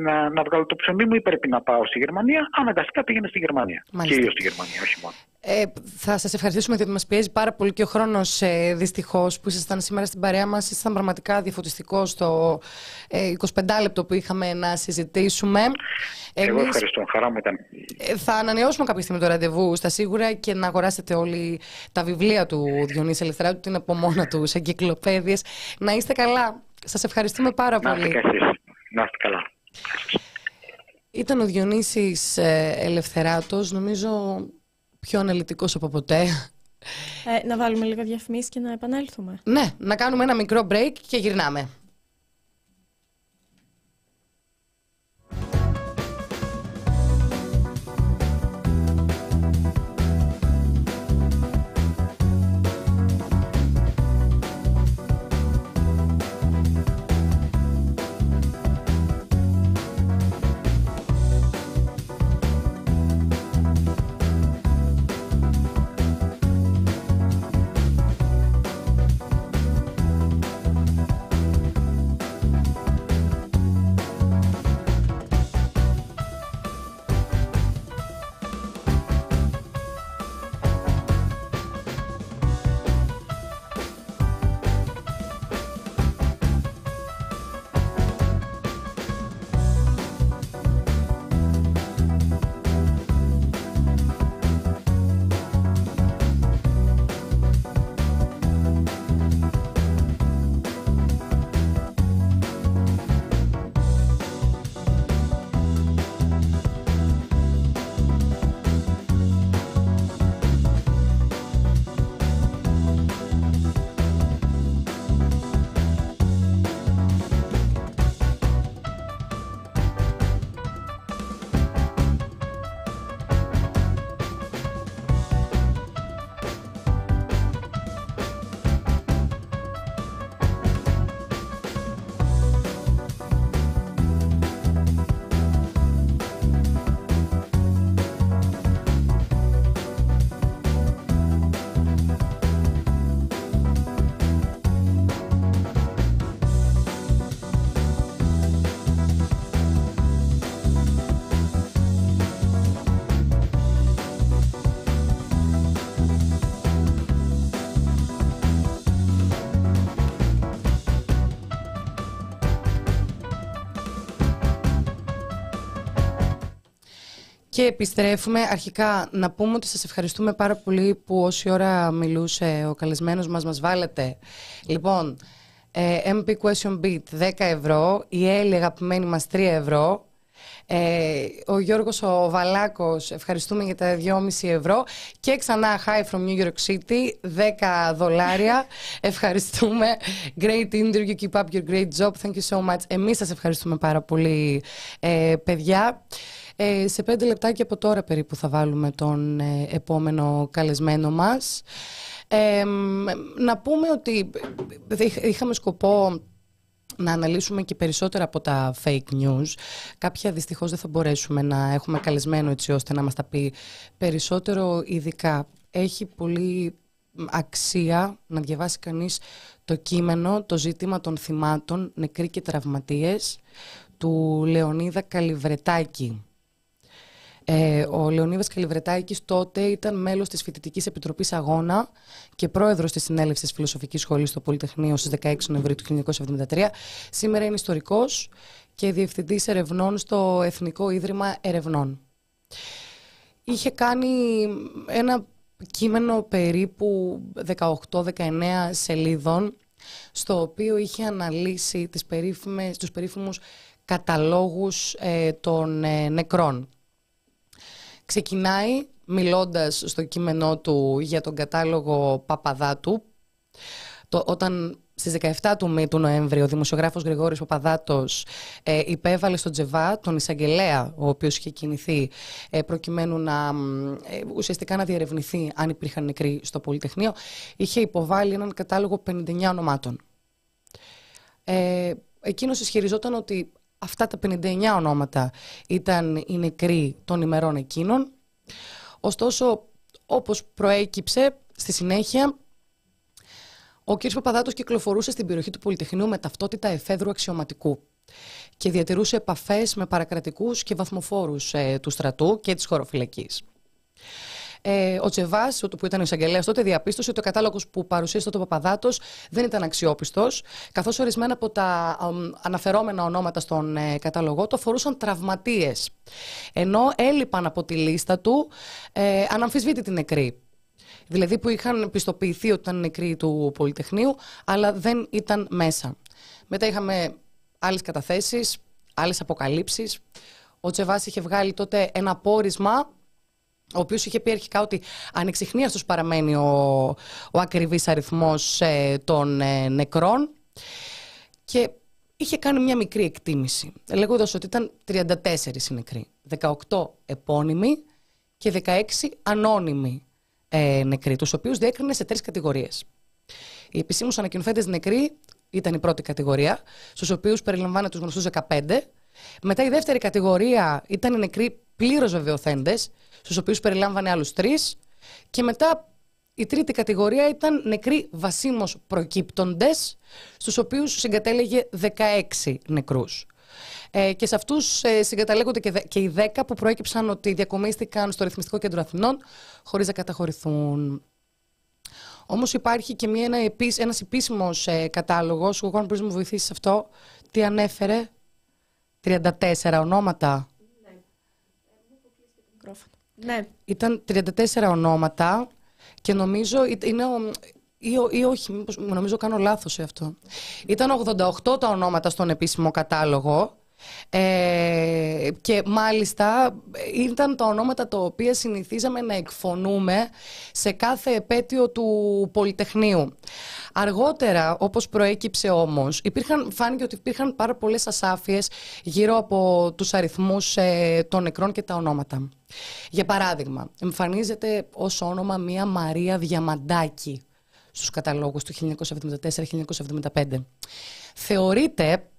να, να βγάλω το ψωμί μου ή πρέπει να πάω στη Γερμανία, αναγκαστικά πήγαινε στη Γερμανία. Κυρίω στη Γερμανία, όχι μόνο. Ε, θα σας ευχαριστήσουμε γιατί μας πιέζει πάρα πολύ και ο χρόνος ε, δυστυχώς που ήσασταν σήμερα στην παρέα μας. Ήσασταν πραγματικά διαφωτιστικός στο ε, 25 λεπτό που είχαμε να συζητήσουμε. Εγώ Εμείς, ευχαριστώ. Χαρά μου ήταν. Ε, θα ανανεώσουμε κάποια στιγμή το ραντεβού στα σίγουρα και να αγοράσετε όλοι τα βιβλία του Διονύση Ελευθεράτου, την από μόνα τους εγκυκλοπαίδειες. Να είστε καλά. Σας ευχαριστούμε πάρα να πολύ. Να είστε καλά. Ήταν ο Διονύσης ε, Ελευθεράτος, νομίζω πιο αναλυτικός από ποτέ. Ε, να βάλουμε λίγα διαφημίσεις και να επανέλθουμε. Ναι, να κάνουμε ένα μικρό break και γυρνάμε. Και επιστρέφουμε. Αρχικά να πούμε ότι σας ευχαριστούμε πάρα πολύ που όση ώρα μιλούσε ο καλεσμένος μας, μας βάλετε. Λοιπόν, ε, MP Question Beat 10 ευρώ, η Έλλη αγαπημένη μας 3 ευρώ, ε, ο Γιώργος ο Βαλάκος, ευχαριστούμε για τα 2,5 ευρώ και ξανά Hi from New York City, 10 δολάρια. ευχαριστούμε. Great interview, keep up your great job. Thank you so much. Εμείς σας ευχαριστούμε πάρα πολύ, ε, παιδιά. Ε, σε πέντε λεπτάκια από τώρα περίπου θα βάλουμε τον ε, επόμενο καλεσμένο μας. να πούμε ότι είχαμε σκοπό να αναλύσουμε και περισσότερα από τα fake news. Κάποια δυστυχώς δεν θα μπορέσουμε να έχουμε καλεσμένο έτσι ώστε να μας τα πει περισσότερο ειδικά. Έχει πολύ αξία να διαβάσει κανείς το κείμενο, το ζήτημα των θυμάτων, νεκροί και τραυματίες του Λεωνίδα Καλιβρετάκη. Ε, ο Λεωνίδας Καλιβρετάκης τότε ήταν μέλος της Φοιτητικής Επιτροπής Αγώνα και πρόεδρος της Συνέλευσης Φιλοσοφικής Σχολής στο Πολυτεχνείο στις 16 Νοεμβρίου του 1973. Σήμερα είναι ιστορικός και διευθυντής ερευνών στο Εθνικό Ίδρυμα Ερευνών. είχε κάνει ένα κείμενο περίπου 18-19 σελίδων στο οποίο είχε αναλύσει τις περίφημες, τους περίφημους καταλόγους ε, των ε, νεκρών. Ξεκινάει μιλώντας στο κείμενό του για τον κατάλογο Παπαδάτου, το, όταν στις 17 του, του Νοέμβρη ο δημοσιογράφος Γρηγόρης Παπαδάτος ε, υπέβαλε στον Τζεβά τον εισαγγελέα ο οποίος είχε κινηθεί ε, προκειμένου να ε, ουσιαστικά να διερευνηθεί αν υπήρχαν νεκροί στο Πολυτεχνείο είχε υποβάλει έναν κατάλογο 59 ονομάτων. Ε, εκείνος ισχυριζόταν ότι αυτά τα 59 ονόματα ήταν οι νεκροί των ημερών εκείνων. Ωστόσο, όπως προέκυψε στη συνέχεια, ο κ. Παπαδάτος κυκλοφορούσε στην περιοχή του Πολυτεχνείου με ταυτότητα εφέδρου αξιωματικού και διατηρούσε επαφές με παρακρατικούς και βαθμοφόρους ε, του στρατού και της χωροφυλακής. Ε, ο Τσεβά, που ήταν ο εισαγγελέας τότε, διαπίστωσε ότι ο κατάλογος που παρουσίασε τότε ο Παπαδάτος δεν ήταν αξιόπιστος, καθώς ορισμένα από τα αναφερόμενα ονόματα στον ε, κατάλογο του αφορούσαν τραυματίες. Ενώ έλειπαν από τη λίστα του ε, αναμφισβήτητη νεκροί. Δηλαδή που είχαν πιστοποιηθεί ότι ήταν νεκροί του Πολυτεχνείου, αλλά δεν ήταν μέσα. Μετά είχαμε άλλες καταθέσεις, άλλες αποκαλύψεις. Ο Τσεβάς είχε βγάλει τότε ένα πόρισμα ο οποίος είχε πει αρχικά ότι ανεξιχνίαστος παραμένει ο, ο ακριβής αριθμός ε, των ε, νεκρών και είχε κάνει μια μικρή εκτίμηση, λέγοντας ότι ήταν 34 οι νεκροί, 18 επώνυμοι και 16 ανώνυμοι ε, νεκροί, τους οποίους διέκρινε σε τρεις κατηγορίες. Οι επισήμους ανακοινωθέντε νεκροί ήταν η πρώτη κατηγορία, στους οποίους περιλαμβάνε τους γνωστούς 15. Μετά η δεύτερη κατηγορία ήταν οι νεκροί πλήρως βεβαιωθέντες, στους οποίους περιλάμβανε άλλους τρεις. Και μετά η τρίτη κατηγορία ήταν νεκροί βασίμω προκύπτοντες, στους οποίους συγκατέλεγε 16 νεκρούς. Ε, και σε αυτούς ε, συγκαταλέγονται και, και οι 10 που προέκυψαν ότι διακομίστηκαν στο Ρυθμιστικό Κέντρο Αθηνών χωρίς να καταχωρηθούν. Όμως υπάρχει και μια, ένα ένας επίσημος ε, κατάλογος, εγώ αν μπορείς να μου βοηθήσεις αυτό, τι ανέφερε, 34 ονόματα. Ναι. ναι. Ήταν 34 ονόματα και νομίζω είναι ή, ή όχι, νομίζω κάνω λάθος σε αυτό. Ήταν 88 τα ονόματα στον επίσημο κατάλογο ε, και μάλιστα ήταν τα ονόματα τα οποία συνηθίζαμε να εκφωνούμε σε κάθε επέτειο του Πολυτεχνείου. Αργότερα, όπως προέκυψε όμως, υπήρχαν, φάνηκε ότι υπήρχαν πάρα πολλές ασάφειες γύρω από τους αριθμούς ε, των νεκρών και τα ονόματα. Για παράδειγμα, εμφανίζεται ως όνομα μία Μαρία Διαμαντάκη στους καταλόγους του 1974-1975. Θεωρείται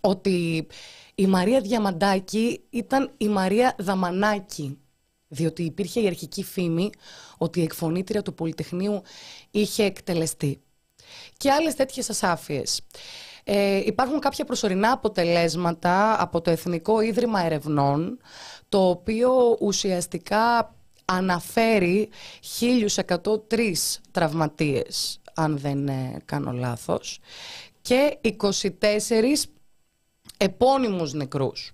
ότι η Μαρία Διαμαντάκη ήταν η Μαρία Δαμανάκη, διότι υπήρχε η αρχική φήμη ότι η εκφωνήτρια του Πολυτεχνείου είχε εκτελεστεί. Και άλλες τέτοιες ασάφειες. Ε, υπάρχουν κάποια προσωρινά αποτελέσματα από το Εθνικό Ίδρυμα Ερευνών, το οποίο ουσιαστικά αναφέρει 1103 τραυματίες, αν δεν ε, κάνω λάθος, και 24 επώνυμους νεκρούς.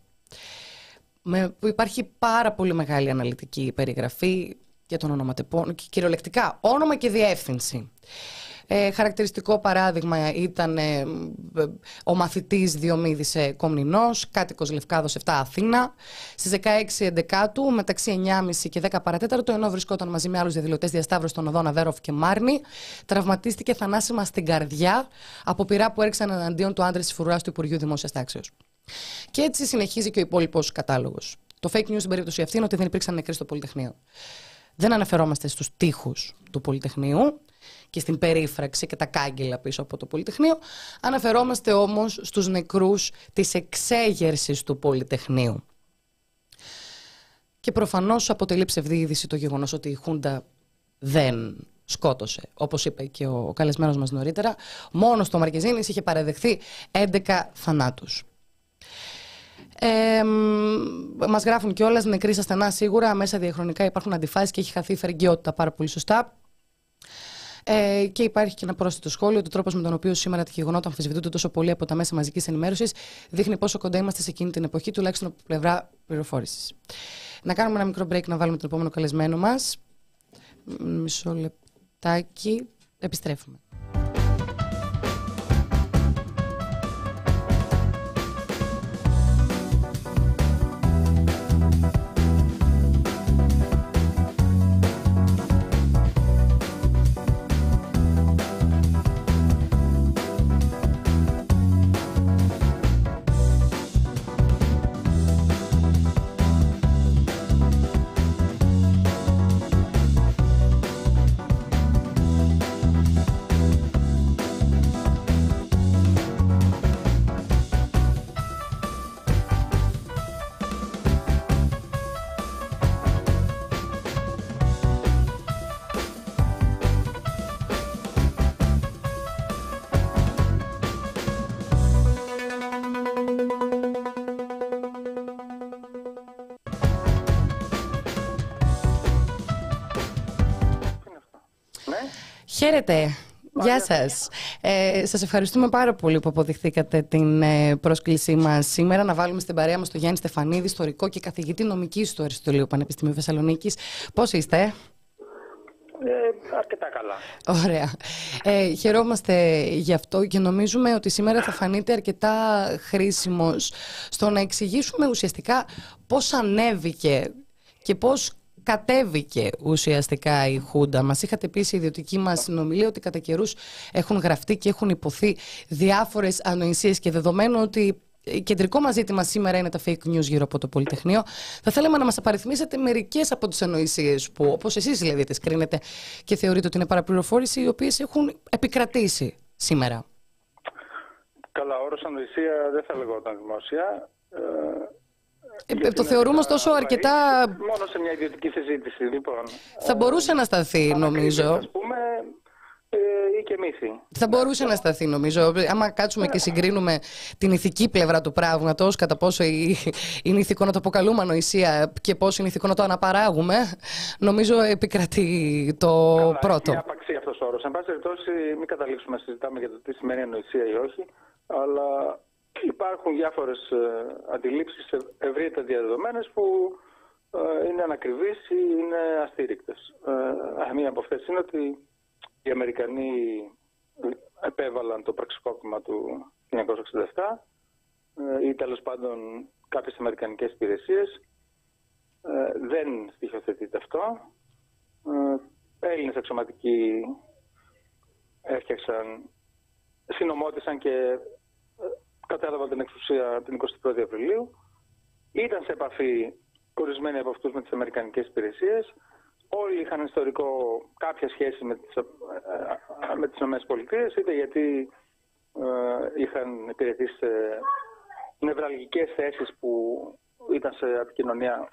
Με, που υπάρχει πάρα πολύ μεγάλη αναλυτική περιγραφή για τον ονοματεπώνυμο και κυριολεκτικά όνομα και διεύθυνση. Ε, χαρακτηριστικό παράδειγμα ήταν ε, ο μαθητής Διομήδης ε, Κομνηνός, κάτοικος Λευκάδος 7 Αθήνα. Στις 16 Εντεκάτου, μεταξύ 9.30 και 10 παρατέταρτο, ενώ βρισκόταν μαζί με άλλους διαδηλωτές διασταύρωση των οδών Αβέροφ και Μάρνη, τραυματίστηκε θανάσιμα στην καρδιά από πειρά που έριξαν εναντίον του άντρες της φρουράς του Υπουργείου Δημόσιας Τάξεως. Και έτσι συνεχίζει και ο υπόλοιπος κατάλογος. Το fake news στην περίπτωση αυτή είναι ότι δεν υπήρξαν νεκροί στο Πολυτεχνείο. Δεν αναφερόμαστε στους τοίχου του Πολυτεχνείου και στην περίφραξη και τα κάγκελα πίσω από το Πολυτεχνείο. Αναφερόμαστε όμως στους νεκρούς της εξέγερσης του Πολυτεχνείου. Και προφανώς αποτελεί ψευδή είδηση το γεγονός ότι η Χούντα δεν σκότωσε. Όπως είπε και ο καλεσμένος μας νωρίτερα, μόνος στο Μαρκεζίνης είχε παραδεχθεί 11 θανάτους. Ε, Μας γράφουν κιόλας νεκροί στα στενά σίγουρα. Μέσα διαχρονικά υπάρχουν αντιφάσεις και έχει χαθεί η φερεγγιότητα πάρα πολύ σωστά. Ε, και υπάρχει και ένα πρόσθετο σχόλιο ότι ο τρόπος με τον οποίο σήμερα τα γεγονότα αμφισβητούνται τόσο πολύ από τα μέσα μαζικής ενημέρωσης δείχνει πόσο κοντά είμαστε σε εκείνη την εποχή, τουλάχιστον από πλευρά πληροφόρησης. Να κάνουμε ένα μικρό break να βάλουμε τον επόμενο καλεσμένο μας. Μισό λεπτάκι. Επιστρέφουμε. Χαίρετε. Γεια σας. Ε, σας ευχαριστούμε πάρα πολύ που αποδειχθήκατε την ε, πρόσκλησή μας σήμερα να βάλουμε στην παρέα μας τον Γιάννη Στεφανίδη, ιστορικό και καθηγητή νομικής του Αριστοτελείου Πανεπιστημίου Θεσσαλονίκης. Πώς είστε; Ε, αρκετά καλά. Ωραία. Ε, χαιρόμαστε γι' αυτό και νομίζουμε ότι σήμερα θα φανείτε αρκετά χρήσιμος στο να εξηγήσουμε ουσιαστικά πώς ανέβηκε και πώς κατέβηκε ουσιαστικά η Χούντα. Μας είχατε πει σε ιδιωτική μας συνομιλία ότι κατά καιρούς έχουν γραφτεί και έχουν υποθεί διάφορες ανοησίες και δεδομένου ότι κεντρικό μας ζήτημα σήμερα είναι τα fake news γύρω από το Πολυτεχνείο. Θα θέλαμε να μας απαριθμίσετε μερικές από τις ανοησίες που όπως εσείς δηλαδή τις κρίνετε και θεωρείτε ότι είναι παραπληροφόρηση οι οποίες έχουν επικρατήσει σήμερα. Καλά, όρος ανοησία δεν θα λεγόταν δημόσια. Ε, ε, το θεωρούμε ωστόσο αρκετά. Μόνο σε μια ιδιωτική συζήτηση, λοιπόν. Θα μπορούσε να σταθεί, νομίζω. Ας πούμε, ε, ή και μύθι. Θα μπορούσε να σταθεί, νομίζω. Άμα κάτσουμε και συγκρίνουμε την ηθική πλευρά του πράγματος, κατά πόσο είναι ηθικό να το αποκαλούμε ανοησία και πόσο είναι ηθικό να το αναπαράγουμε, νομίζω επικρατεί το Καλά, πρώτο. Είναι απαξία αυτός ο όρος. Εν πάση περιπτώσει, μην καταλήξουμε να συζητάμε για το τι σημαίνει ανοησία ή όχι, αλλά Υπάρχουν διάφορες ε, αντιλήψεις ευρύτερα διαδεδομένες που ε, είναι ανακριβείς ή είναι αστήρικτες. Ε, μία από αυτές είναι ότι οι Αμερικανοί επέβαλαν το πραξικόπημα του 1967 ή τέλος πάντων κάποιες αμερικανικές υπηρεσίες. Δεν στοιχειοθετείται αυτό. Έλληνες αξιωματικοί έφτιαξαν, συνομότησαν και κατέλαβαν την εξουσία την 21η Απριλίου. Ήταν σε επαφή ορισμένοι από αυτούς με τις Αμερικανικές υπηρεσίες. Όλοι είχαν ιστορικό κάποια σχέση με τις, ε, ε, με τις ΗΠΑ, είτε γιατί ε, είχαν υπηρετήσει σε νευραλγικές θέσεις που ήταν σε επικοινωνία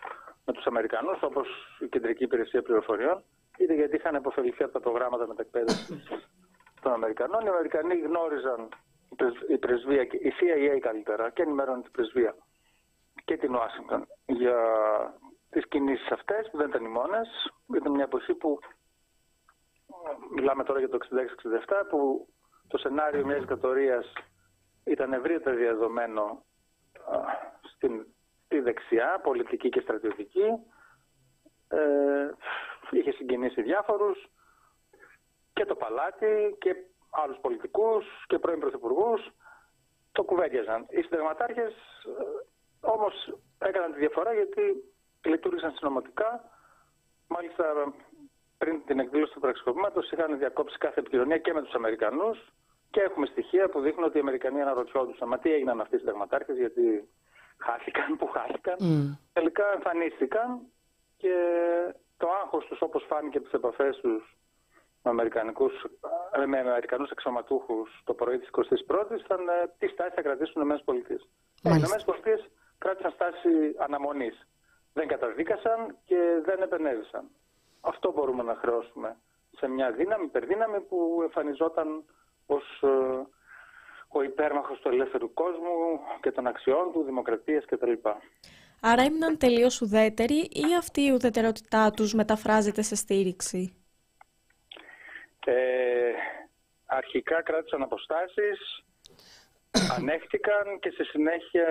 με τους Αμερικανούς, όπως η Κεντρική Υπηρεσία Πληροφοριών, είτε γιατί είχαν αποφεληθεί από τα προγράμματα μετακπαίδευσης των Αμερικανών. Οι Αμερικανοί γνώριζαν η πρεσβεία, η CIA καλύτερα και ενημέρωνε την πρεσβεία και την Ουάσιγκτον για τις κινήσεις αυτές που δεν ήταν οι μόνες. Ήταν μια εποχή που μιλάμε τώρα για το 66-67 που το σενάριο μιας δικτατορίας ήταν ευρύτερα διαδομένο στην τη δεξιά, πολιτική και στρατιωτική. Ε, είχε συγκινήσει διάφορους και το παλάτι και άλλους πολιτικούς και πρώην πρωθυπουργούς το κουβέντιαζαν. Οι συνταγματάρχες ε, όμως έκαναν τη διαφορά γιατί λειτουργήσαν συνωμοτικά. Μάλιστα πριν την εκδήλωση του πραξικοπήματος είχαν διακόψει κάθε επικοινωνία και με τους Αμερικανούς και έχουμε στοιχεία που δείχνουν ότι οι Αμερικανοί αναρωτιόντουσαν μα τι έγιναν αυτοί οι συνταγματάρχες γιατί χάθηκαν, που χάθηκαν. Mm. Τελικά εμφανίστηκαν και το άγχος τους όπως φάνηκε από τις επαφές τους με, Αμερικανικούς, ε, με Αμερικανούς εξωματούχους το πρωί της 21ης ήταν ε, τι στάση θα κρατήσουν οι ΗΠΑ. Οι ΗΠΑ κράτησαν στάση αναμονής. Δεν καταδίκασαν και δεν επενέβησαν. Αυτό μπορούμε να χρεώσουμε σε μια δύναμη, υπερδύναμη που εμφανιζόταν ως ε, ο υπέρμαχος του ελεύθερου κόσμου και των αξιών του, δημοκρατίας κτλ. Άρα έμειναν τελείως ουδέτεροι ή αυτή η ουδετερότητά τους μεταφράζεται σε στήριξη; Ε, αρχικά κράτησαν αποστάσεις, ανέχτηκαν και στη συνέχεια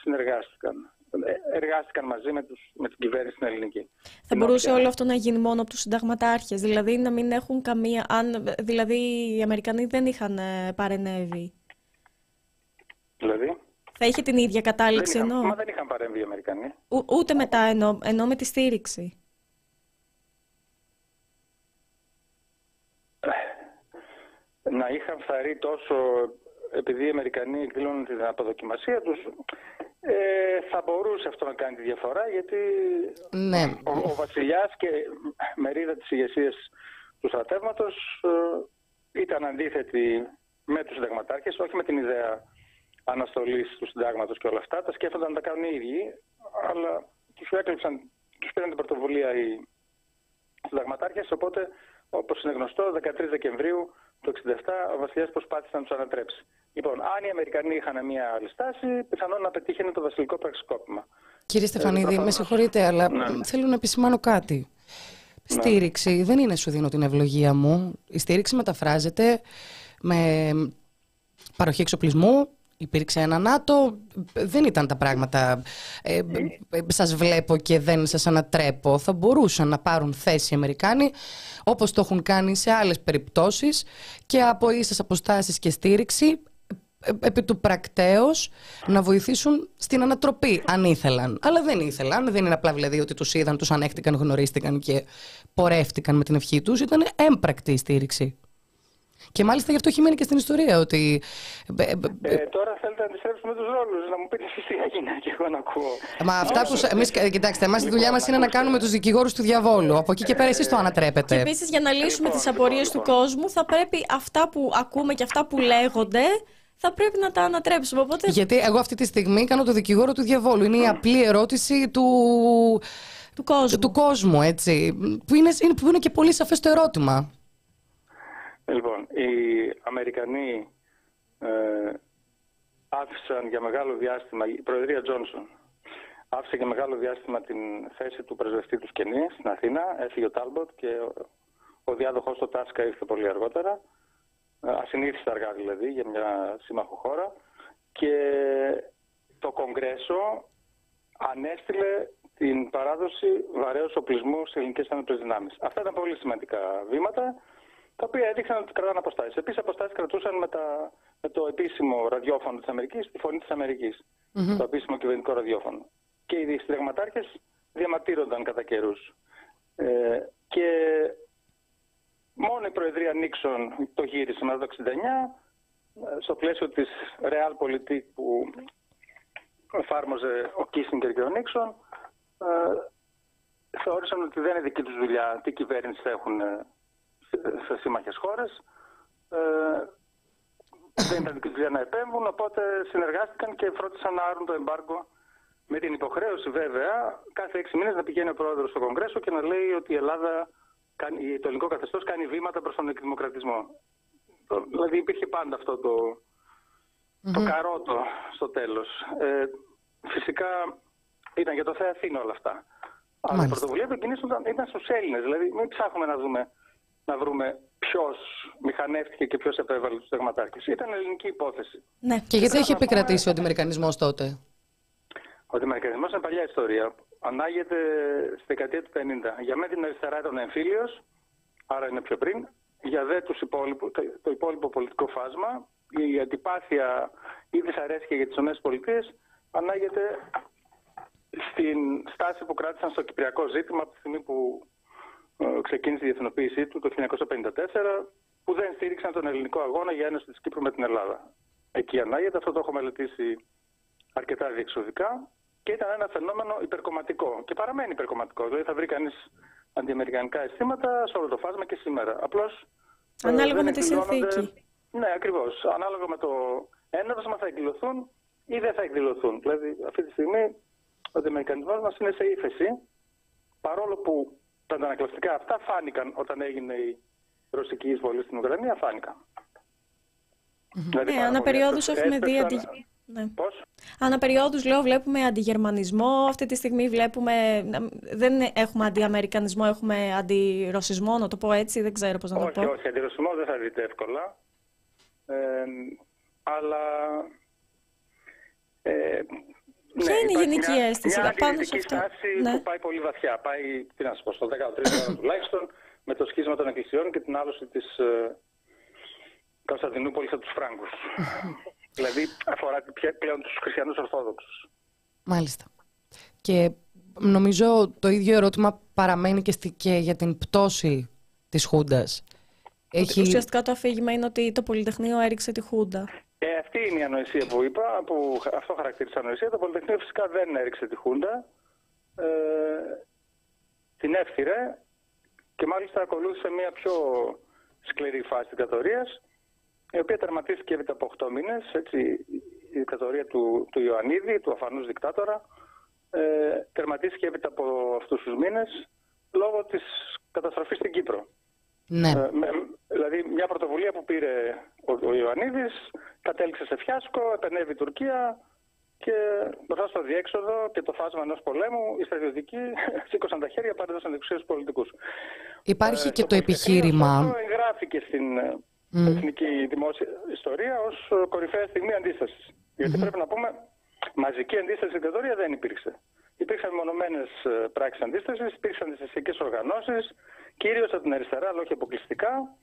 συνεργάστηκαν. εργάστηκαν μαζί με, τους, με την κυβέρνηση στην ελληνική. Θα μπορούσε όλο αυτό να γίνει μόνο από τους συνταγματάρχες, δηλαδή να μην έχουν καμία... Αν, δηλαδή οι Αμερικανοί δεν είχαν ε, παρενέβη. Δηλαδή... Θα είχε την ίδια κατάληξη δεν ενώ... Μα δεν είχαν παρέμβει οι Αμερικανοί. Ο, ούτε μετά ενώ, ενώ με τη στήριξη. Να είχαν φθαρεί τόσο επειδή οι Αμερικανοί εκδηλώνουν την αποδοκιμασία τους, ε, θα μπορούσε αυτό να κάνει τη διαφορά γιατί ναι. ο, ο βασιλιάς και μερίδα της ηγεσίας του στρατεύματος ε, ήταν αντίθετη με τους συνταγματάρχες, όχι με την ιδέα αναστολής του συντάγματος και όλα αυτά. Τα σκέφτονταν να τα κάνουν οι ίδιοι, αλλά τους έκλειψαν, τους πήραν την πρωτοβουλία οι συνταγματάρχες, οπότε όπως είναι γνωστό, 13 Δεκεμβρίου το 1967 ο βασιλιάς προσπάθησε να τους ανατρέψει. Λοιπόν, αν οι Αμερικανοί είχαν μια άλλη στάση, πιθανόν να πετύχαινε το βασιλικό πραξικόπημα. Κύριε Στεφανίδη, ε, με συγχωρείτε, αλλά ναι. θέλω να επισημάνω κάτι. Ναι. Στήριξη δεν είναι σου δίνω την ευλογία μου. Η στήριξη μεταφράζεται με παροχή εξοπλισμού, υπήρξε ένα ΝΑΤΟ, δεν ήταν τα πράγματα ε, ε, σας βλέπω και δεν σας ανατρέπω. Θα μπορούσαν να πάρουν θέση οι Αμερικάνοι όπως το έχουν κάνει σε άλλες περιπτώσεις και από ίσες αποστάσεις και στήριξη ε, επί του πρακτέως να βοηθήσουν στην ανατροπή αν ήθελαν. Αλλά δεν ήθελαν, δεν είναι απλά δηλαδή ότι τους είδαν, τους ανέχτηκαν, γνωρίστηκαν και πορεύτηκαν με την ευχή τους. Ήταν έμπρακτη η στήριξη. Και μάλιστα γι' αυτό έχει μείνει και στην ιστορία ότι. Ε, ε, τώρα θέλετε να αντιστρέψουμε τους ρόλους, να μου πείτε εσείς τι έγινε και εγώ να ακούω. Μα αυτά που. Εμείς, κοιτάξτε, εμάς η δουλειά μας είναι να κάνουμε τους δικηγόρους του διαβόλου. Από εκεί και πέρα εσείς το ανατρέπετε. Και επίσης για να λύσουμε τις απορίες του κόσμου, θα πρέπει αυτά που ακούμε και αυτά που λέγονται θα πρέπει να τα ανατρέψουμε. Οπότε... Γιατί εγώ αυτή τη στιγμή κάνω το δικηγόρο του διαβόλου. Είναι η απλή ερώτηση του, του κόσμου. Του κόσμου έτσι. Που είναι, που είναι και πολύ σαφές το ερώτημα. Λοιπόν, οι Αμερικανοί ε, άφησαν για μεγάλο διάστημα, η Προεδρία Τζόνσον άφησε για μεγάλο διάστημα την θέση του πρεσβευτή του Σκενή στην Αθήνα, έφυγε ο Τάλμποτ και ο, ο διάδοχος του Τάσκα ήρθε πολύ αργότερα, ε, ασυνήθιστα αργά δηλαδή για μια σύμμαχο χώρα και το Κογκρέσο ανέστηλε την παράδοση βαρέως οπλισμού σε ελληνικές άνοπλες δυνάμεις. Αυτά ήταν πολύ σημαντικά βήματα τα οποία έδειξαν ότι κρατάνε αποστάσεις. Επίσης, αποστάσεις κρατούσαν με, τα, με το επίσημο ραδιόφωνο της Αμερικής, τη φωνή της αμερικη Το επίσημο κυβερνητικό ραδιόφωνο. Και οι συνταγματάρχες διαμαρτύρονταν κατά καιρούς. Ε, και μόνο η Προεδρία Νίξον το γύρισε μετά το 1969 στο πλαίσιο της Realpolitik που εφάρμοζε ο Κίσινγκερ και ο Νίξον ε, θεώρησαν ότι δεν είναι δική τους δουλειά τι κυβέρνηση θα έχουν ε, σε σύμμαχες χώρες. Ε, δεν ήταν δική δουλειά να επέμβουν, οπότε συνεργάστηκαν και φρόντισαν να άρουν το εμπάργκο με την υποχρέωση βέβαια κάθε έξι μήνες να πηγαίνει ο πρόεδρος στο Κογκρέσο και να λέει ότι η Ελλάδα, κάνει, το ελληνικό καθεστώς κάνει βήματα προς τον εκδημοκρατισμό. Δηλαδή υπήρχε πάντα αυτό το, mm-hmm. το καρότο στο τέλος. Ε, φυσικά ήταν για το Θεό Αθήνα όλα αυτά. Αλλά η πρωτοβουλία του κινήσεων ήταν, ήταν στους Έλληνες. Δηλαδή, μην ψάχνουμε να δούμε να βρούμε ποιος μηχανεύτηκε και ποιος επέβαλε τους στεγματάρχε. Ήταν ελληνική υπόθεση. Ναι. Και γιατί έχει επικρατήσει ο αντιμερικανισμός τότε; Ο αντιμερικανισμός είναι παλιά ιστορία. Ανάγεται στη δεκαετία του 50. Για μένα την αριστερά ήταν εμφύλιος, άρα είναι πιο πριν. Για δε τους υπόλοιπου, το υπόλοιπο πολιτικό φάσμα, η αντιπάθεια ή δυσαρέσκεια για τις ΗΠΑ ανάγεται στην στάση που κράτησαν στο κυπριακό ζήτημα από τη στιγμή που ε, ξεκίνησε η διεθνοποίησή του το 1954 που δεν στήριξαν τον ελληνικό αγώνα για ένωση της Κύπρου με την Ελλάδα. Εκεί ανάγεται, αυτό το έχω μελετήσει αρκετά διεξοδικά και ήταν ένα φαινόμενο υπερκομματικό και παραμένει υπερκομματικό. Δηλαδή θα βρει κανείς αντιαμερικανικά αισθήματα σε όλο το φάσμα και σήμερα. Απλώς. Ε, Ανάλογα με τη συνθήκη. Ναι, ακριβώς. Ανάλογα με το έναυσμα θα εκδηλωθούν ή δεν θα εκδηλωθούν. Δηλαδή αυτή τη στιγμή ο αντιαμερικανισμός μας είναι σε ύφεση παρόλο που τα αντανακλαστικά αυτά φάνηκαν όταν έγινε η ρωσική εισβολή στην Ουκρανία, φάνηκαν. Δηλαδή, ναι, αναπεριόδους έχουμε δει... Αντι... Ναι. Πώς; Αναπεριόδους, λέω, βλέπουμε αντιγερμανισμό. Αυτή τη στιγμή βλέπουμε... Δεν έχουμε αντιαμερικανισμό, έχουμε αντιρωσισμό, να το πω έτσι, δεν ξέρω πώς να το πω. Όχι, όχι, αντιρωσισμό δεν θα δείτε εύκολα. Ε, αλλά... Ε, Ποια Ναι, είναι η υπάρχει γενική μια, αίσθηση μια πάνω σε αντιλητική αυτό. στάση Ναι. που πάει πολύ βαθιά. Πάει, τι να σας πω, στο 13ο αιώνα τουλάχιστον, με το σχίσμα των εκκλησιών και την άλωση της ε, Κωνσταντινούπολης από τους Φράγκους. δηλαδή αφορά πια- πλέον τους χριστιανούς Ορθόδοξους. Μάλιστα. Και νομίζω το ίδιο ερώτημα παραμένει και, στη, και για την πτώση της Χούντας. Έχει... Ουσιαστικά το αφήγημα είναι ότι το Πολυτεχνείο έριξε τη Χούντα. Ε, αυτή είναι η ανοησία που είπα, που αυτό χαρακτήρισε ανοησία. Το Πολυτεχνείο φυσικά δεν έριξε τη Χούντα. Ε, την έφθυρε και μάλιστα ακολούθησε μια πιο σκληρή φάση δικτατορίας η οποία τερματίστηκε έπειτα από 8 μήνες, έτσι, η δικτατορία του, του Ιωαννίδη, του αφανούς δικτάτορα, ε, τερματίστηκε έπειτα από αυτούς τους μήνες λόγω της καταστροφής στην Κύπρο. Ναι. Ε, με- δηλαδή μια πρωτοβουλία που πήρε ο, ο Ιωαννίδης κατέληξε σε φιάσκο, επενέβη η Τουρκία και μπροστά στο διέξοδο και το φάσμα ενός πολέμου οι στρατιωτικοί σήκωσαν τα χέρια παρέδωσαν εξουσία στους πολιτικούς. Υπάρχει Ε, και το Πολυτεχνείο, επιχείρημα... ωστόσο, εγγράφηκε στην ε, Μμ. εθνική δημόσια ιστορία ως ε, κορυφαία στιγμή αντίστασης. Γιατί πρέπει να πούμε, μαζική αντίσταση στην δικτατορία δεν υπήρξε. Υπήρξαν μονομένε πράξεις αντίστασης, υπήρξαν θρησκευτικέ οργανώσεις, κυρίως από την αριστερά, αλλά όχι αποκλειστικά,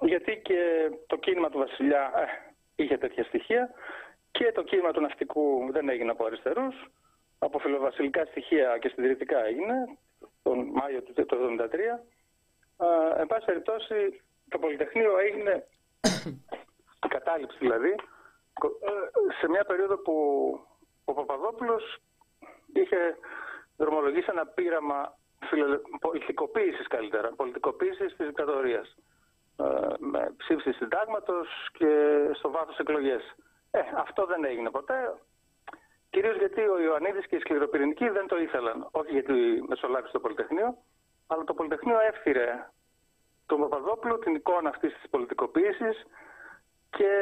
γιατί και το κίνημα του Βασιλιά ε, είχε τέτοια στοιχεία και το κίνημα του ναυτικού δεν έγινε από αριστερούς. Από φιλοβασιλικά στοιχεία και συντηρητικά έγινε τον Μάιο του 1973. Ε, εν πάση περιπτώσει, το Πολυτεχνείο έγινε, η κατάληψη δηλαδή, κο- ε, σε μια περίοδο που ο Παπαδόπουλος είχε δρομολογήσει ένα πείραμα φιλελε... πολιτικοποίησης καλύτερα, πολιτικοποίησης της δικτατορίας. Ε, με ψήφιση συντάγματος και στο βάθος εκλογές. Ε, αυτό δεν έγινε ποτέ. Κυρίως γιατί ο Ιωαννίδης και οι σκληροπυρηνικοί δεν το ήθελαν. Όχι γιατί μεσολάβησε το Πολυτεχνείο, αλλά το Πολυτεχνείο έφθυρε τον Παπαδόπουλο την εικόνα αυτής της πολιτικοποίησης και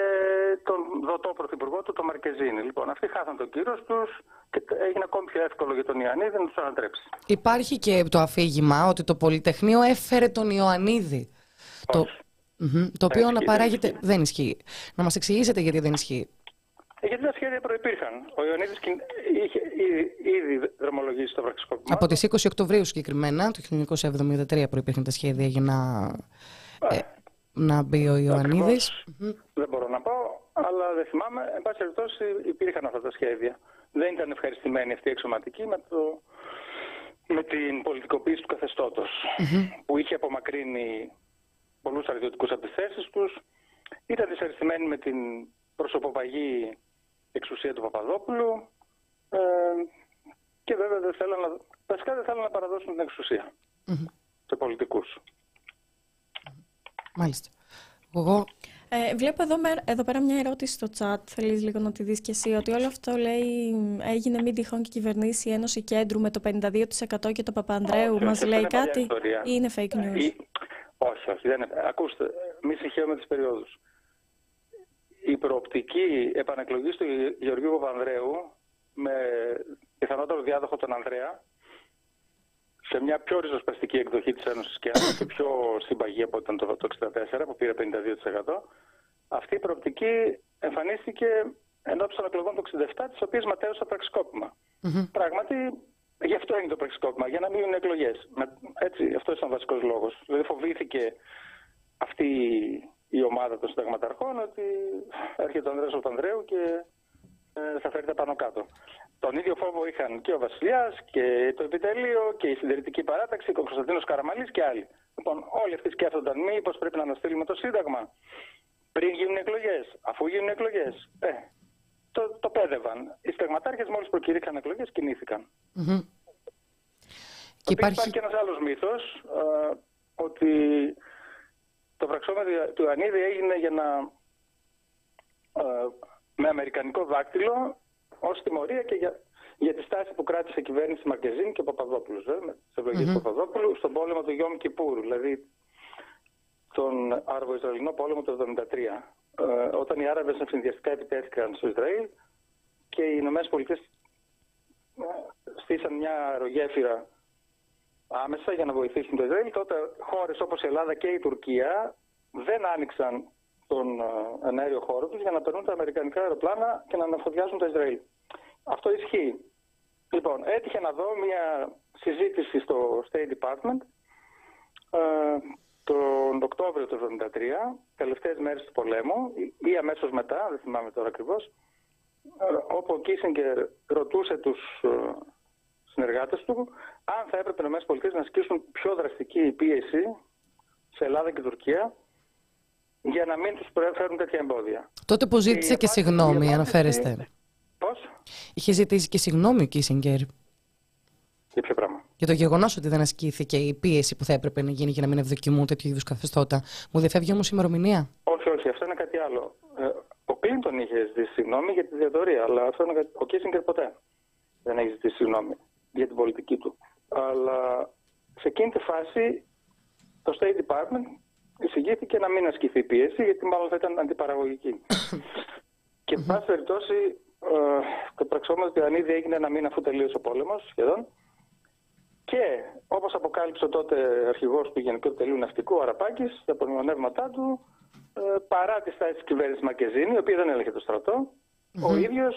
τον δοτό πρωθυπουργό του, τον Μαρκεζίνη. Λοιπόν, αυτοί χάσαν τον κύριο τους και έγινε ακόμη πιο εύκολο για τον Ιωαννίδη να τους ανατρέψει. Υπάρχει και το αφήγημα ότι το Πολυτεχνείο έφερε τον Ιωαννίδη. Το, Όχι. Μμμ, το οποίο ισχύει, να δεν παράγεται... ισχύει. Δεν ισχύει. Να μας εξηγήσετε γιατί δεν ισχύει. Ε, γιατί τα σχέδια προϋπήρχαν. Ο Ιωαννίδης κιν- είχε ήδη, ήδη δρομολογήσει το πραξικόπημα. Από τις 20 Οκτωβρίου συγκεκριμένα, το 1973 προϋπήρχαν τα σχέδια για να, ε, να μπει ο Ιωαννίδης. Ακριβώς. Δεν μπορώ να πω, αλλά δεν θυμάμαι. Εν πάση περιπτώσει υπήρχαν αυτά τα σχέδια. Δεν ήταν ευχαριστημένοι αυτοί οι εξωματικοί με, το, με την πολιτικοποίηση του καθεστώτος που είχε απομακρύνει πολλούς στρατιωτικούς από τις θέσεις τους. Ήταν δυσαρεστημένοι με την προσωποπαγή εξουσία του Παπαδόπουλου ε, και βέβαια δεν θέλαν να, βασικά δεν θέλαν να παραδώσουν την εξουσία σε πολιτικούς. Μάλιστα. Εγώ Ε, βλέπω εδώ, μέ- εδώ πέρα μια ερώτηση στο chat, θέλεις λίγο να τη δεις και εσύ, ότι όλο αυτό λέει έγινε μην τυχόν και κυβερνήσει η Ένωση Κέντρου με το 52% και το Παπανδρέου. Όχι, Μας όχι, λέει αυτό είναι κάτι; παλιά ιστορία. ή είναι fake news. Ή- Όχι, όχι. Δεν είναι. Ακούστε, μη συγχαίρουμε τις περιόδους. Η προοπτική επανεκλογή του Γε- Γεωργίου Παπανδρέου με πιθανότερο διάδοχο τον Ανδρέα σε μια πιο ριζοσπαστική εκδοχή της Ένωσης και και πιο συμπαγή από ήταν το, το 64 που πήρε 52%. Αυτή η προοπτική εμφανίστηκε ενώπιση των εκλογών του 67, τις οποίες ματέωσε το πραξικόπημα. Πράγματι, γι' αυτό έγινε το πραξικόπημα, για να μην γίνουν εκλογές. Έτσι, αυτός ήταν ο βασικός λόγος. Δηλαδή, φοβήθηκε αυτή η ομάδα των συνταγματαρχών ότι έρχεται ο Ανδρέας Παπανδρέου και ε, θα φέρει τα πάνω κάτω. Τον ίδιο φόβο είχαν και ο Βασιλιάς και το Επιτελείο και η Συντηρητική Παράταξη και ο Κωνσταντίνος Καραμαλής και άλλοι. Λοιπόν, όλοι αυτοί σκέφτονταν μήπως πρέπει να αναστείλουμε το Σύνταγμα πριν γίνουν εκλογές, αφού γίνουν εκλογές. Ε, το, το πέδευαν. Οι συνταγματάρχε μόλις προκηρύχαν εκλογές κινήθηκαν. μμμ. Και Επίσης υπάρχει... υπάρχει και ένας άλλος μύθος ε, ότι το πραξόμετρο του Ιωαννίδη έγινε για να ε, με αμερικανικό δάκτυλο ως τιμωρία και για, για τη στάση που κράτησε η κυβέρνηση Μαρκεζίνη και ο Παπαδόπουλος βέβαια, με τις ευλογίες του Παπαδόπουλου στον πόλεμο του Γιώμ Κιπούρ, δηλαδή τον Άραβο-Ισραηλινό πόλεμο του 1973. Ε, όταν οι Άραβες συνδυαστικά επιτέθηκαν στο Ισραήλ και οι Ηνωμένες Πολιτείες ε, στήσαν μια αερογέφυρα άμεσα για να βοηθήσουν το Ισραήλ, τότε χώρες όπως η Ελλάδα και η Τουρκία δεν άνοιξαν τον ε, εναέριο χώρο τους για να περνούν τα αμερικανικά αεροπλάνα και να αναφοδιάζουν το Ισραήλ. Αυτό ισχύει. Λοιπόν, έτυχε να δω μια συζήτηση στο State Department ε, τον Οκτώβριο του 1973, τελευταίες μέρες του πολέμου ή αμέσως μετά, δεν θυμάμαι τώρα ακριβώς, ε, όπου ο Κίσιγκερ ρωτούσε τους ε, συνεργάτες του αν θα έπρεπε οι ΗΠΑ να ασκήσουν πιο δραστική πίεση σε Ελλάδα και Τουρκία για να μην τους φέρουν τέτοια εμπόδια. Τότε που ζήτησε και συγγνώμη, αναφέρεστε. Πώς; Είχε ζητήσει και συγγνώμη ο Κίσιγκερ. Για ποιο πράγμα; Για το γεγονός ότι δεν ασκήθηκε η πίεση που θα έπρεπε να γίνει για να μην ευδοκιμούν τέτοιου είδους καθεστώτα. Μου διαφεύγει όμως η ημερομηνία. Όχι, όχι, αυτό είναι κάτι άλλο. Ε, ο Κλίντον είχε ζητήσει συγγνώμη για τη διαδορία, αλλά αυτό είναι, ο Κίσιγκερ ποτέ δεν έχει ζητήσει συγγνώμη για την πολιτική του. Αλλά σε εκείνη τη φάση το State Department εισηγήθηκε να μην ασκηθεί η πίεση, γιατί μάλλον θα ήταν αντιπαραγωγική. και, εν πάση περιπτώσει, ε, το πραξόμαστε αν ήδη έγινε ένα μήνα αφού τελείωσε ο πόλεμος σχεδόν. Και όπως αποκάλυψε τότε αρχηγός του Γενικού Επιτελείου Ναυτικού, ο Αραπάκης, τα απομνημονεύματά του, ε, παρά τη στάση της κυβέρνησης Μακεζίνη, η οποία δεν έλεγε το στρατο ο ίδιος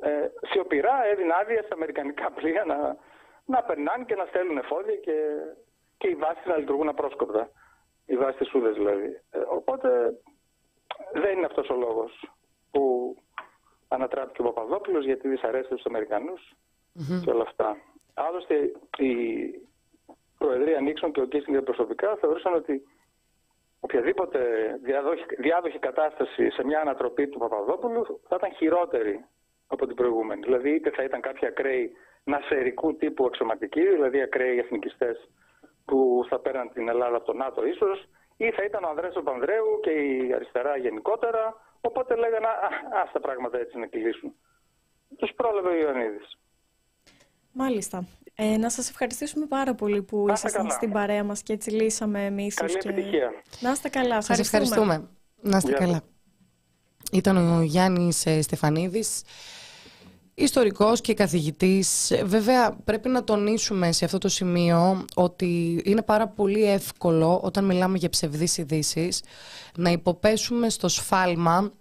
ε, σιωπηρά έδινε άδεια στα αμερικανικά πλοία να, να περνάνε και να στέλνουν εφόδια και, και οι βάσεις να λειτουργούν απρόσκοπτα. Οι βάσεις της Σούδε δηλαδή. Ε, οπότε δεν είναι αυτός ο λόγος που ανατράπηκε ο Παπαδόπουλος γιατί δυσαρέστησε τους αμερικανου και όλα αυτά. Άλλωστε η Προεδρία Νίξον και ο Κίσινγκερ προσωπικά θεωρούσαν ότι οποιαδήποτε διάδοχη, κατάσταση σε μια ανατροπή του Παπαδόπουλου θα ήταν χειρότερη από την προηγούμενη. Δηλαδή είτε θα ήταν κάποια ακραίοι νασερικού τύπου αξιωματικοί, δηλαδή ακραίοι εθνικιστές που θα πέραν την Ελλάδα από το ΝΑΤΟ ίσως, ή θα ήταν ο Ανδρέας Παπανδρέου και η αριστερά γενικότερα. Οπότε λέγανε, α τα πράγματα έτσι να κυλήσουν. Τους πρόλαβε ο Ιωαννίδης. Μάλιστα. Ε, να σας ευχαριστήσουμε πάρα πολύ που ήσασταν στην παρέα μας και έτσι λύσαμε μίσους. Καλή και... επιτυχία. Να είστε καλά. Σας ευχαριστούμε. Να είστε καλά. Ήταν ο Γιάννης ε, Στεφανίδης, ιστορικός και καθηγητής. Βέβαια πρέπει να τονίσουμε σε αυτό το σημείο ότι είναι πάρα πολύ εύκολο όταν μιλάμε για ψευδείς ειδήσεις να υποπέσουμε στο σφάλμα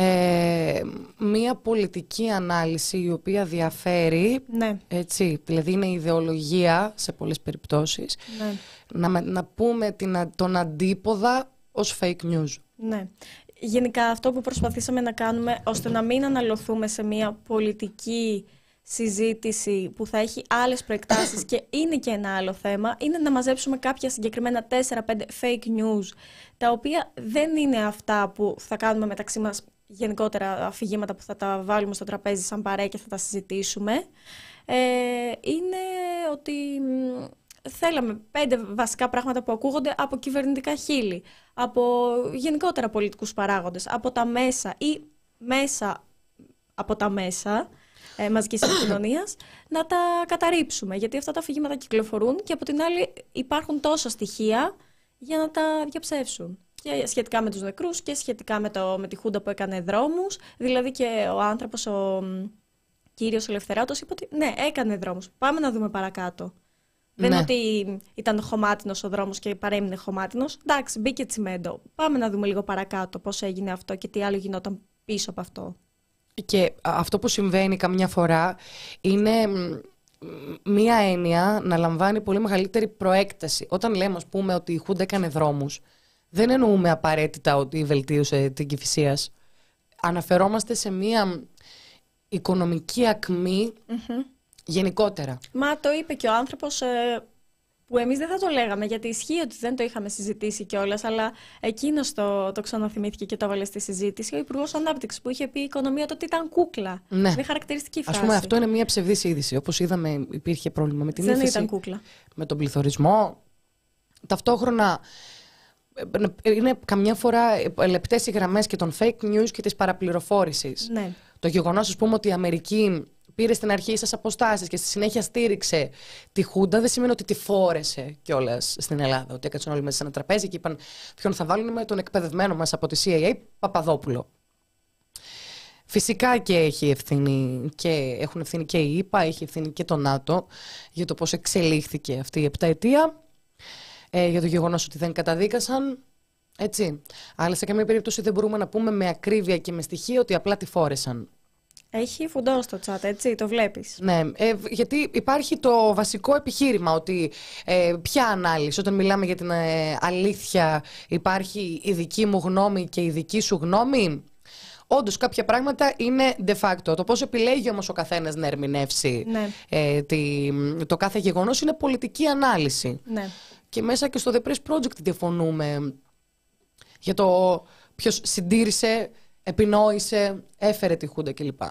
ε, μία πολιτική ανάλυση η οποία διαφέρει, ναι. έτσι, δηλαδή είναι ιδεολογία σε πολλές περιπτώσεις, ναι. να, να πούμε την, τον αντίποδα ως fake news. Ναι. Γενικά αυτό που προσπαθήσαμε να κάνουμε ώστε να μην αναλωθούμε σε μία πολιτική συζήτηση που θα έχει άλλες προεκτάσεις και είναι και ένα άλλο θέμα είναι να μαζέψουμε κάποια συγκεκριμένα 4-5 fake news τα οποία δεν είναι αυτά που θα κάνουμε μεταξύ μας γενικότερα αφηγήματα που θα τα βάλουμε στο τραπέζι σαν παρέα και θα τα συζητήσουμε ε, είναι ότι θέλαμε πέντε βασικά πράγματα που ακούγονται από κυβερνητικά χείλη, από γενικότερα πολιτικούς παράγοντες, από τα μέσα ή μέσα από τα μέσα ε, μαζικής επικοινωνίας, να τα καταρρύψουμε. Γιατί αυτά τα αφηγήματα κυκλοφορούν και από την άλλη υπάρχουν τόσα στοιχεία για να τα διαψεύσουν και σχετικά με τους νεκρούς και σχετικά με, το, με τη Χούντα που έκανε δρόμους. Δηλαδή και ο άνθρωπος, ο κύριος Ελευθεράτος, είπε ότι ναι, έκανε δρόμους. Πάμε να δούμε παρακάτω. Δεν είναι ναι. ότι ήταν χωμάτινος ο δρόμος και παρέμεινε χωμάτινος. Εντάξει, μπήκε τσιμέντο. Πάμε να δούμε λίγο παρακάτω πώς έγινε αυτό και τι άλλο γινόταν πίσω από αυτό. Και αυτό που συμβαίνει καμιά φορά είναι μία έννοια να λαμβάνει πολύ μεγαλύτερη προέκταση. Όταν λέμε, ας πούμε, ότι η Χούντα έκανε δρόμους, δεν εννοούμε απαραίτητα ότι βελτίωσε την κυφυσίας. Αναφερόμαστε σε μία οικονομική γενικότερα. Μα το είπε και ο άνθρωπος ε, που εμείς δεν θα το λέγαμε γιατί ισχύει ότι δεν το είχαμε συζητήσει κιόλας, αλλά εκείνος το, το ξαναθυμήθηκε και το έβαλε στη συζήτηση. Ο Υπουργός Ανάπτυξης που είχε πει η οικονομία τότε ήταν κούκλα. Ναι. Δεν χαρακτηριστική φράση. Α πούμε, αυτό είναι μια ψευδής είδηση. Όπως είδαμε, υπήρχε πρόβλημα με την δεν ήταν κούκλα. με τον πληθωρισμό. Ταυτόχρονα είναι καμιά φορά λεπτές οι γραμμές και των fake news και της παραπληροφόρησης. Ναι. Το γεγονός, ας πούμε, ότι η Αμερική πήρε στην αρχή σας αποστάσεις και στη συνέχεια στήριξε τη Χούντα, δεν σημαίνει ότι τη φόρεσε κιόλας στην Ελλάδα. Ότι έκατσαν όλοι μέσα σε ένα τραπέζι και είπαν ποιον θα βάλουν με τον εκπαιδευμένο μας από τη CIA, Παπαδόπουλο. Φυσικά και έχει ευθύνη και έχουν ευθύνη και η ΕΠΑ, έχει ευθύνη και το ΝΑΤΟ για το πώς εξελίχθηκε αυτή η επταετία ε, για το γεγονός ότι δεν καταδίκασαν. Έτσι. Αλλά σε καμία περίπτωση δεν μπορούμε να πούμε με ακρίβεια και με στοιχεία ότι απλά τη φόρεσαν. Έχει φουντώσει το chat, έτσι, το βλέπεις. Ναι, ε, γιατί υπάρχει το βασικό επιχείρημα ότι ε, ποια ανάλυση, όταν μιλάμε για την ε, αλήθεια υπάρχει η δική μου γνώμη και η δική σου γνώμη. Όντως, κάποια πράγματα είναι de facto. Το πώς επιλέγει όμως ο καθένας να ερμηνεύσει Ναι. ε, τη, το κάθε γεγονός είναι πολιτική ανάλυση. Ναι. Και μέσα και στο The Press Project διαφωνούμε για το ποιος συντήρησε, επινόησε, έφερε τη Χούντα κλπ.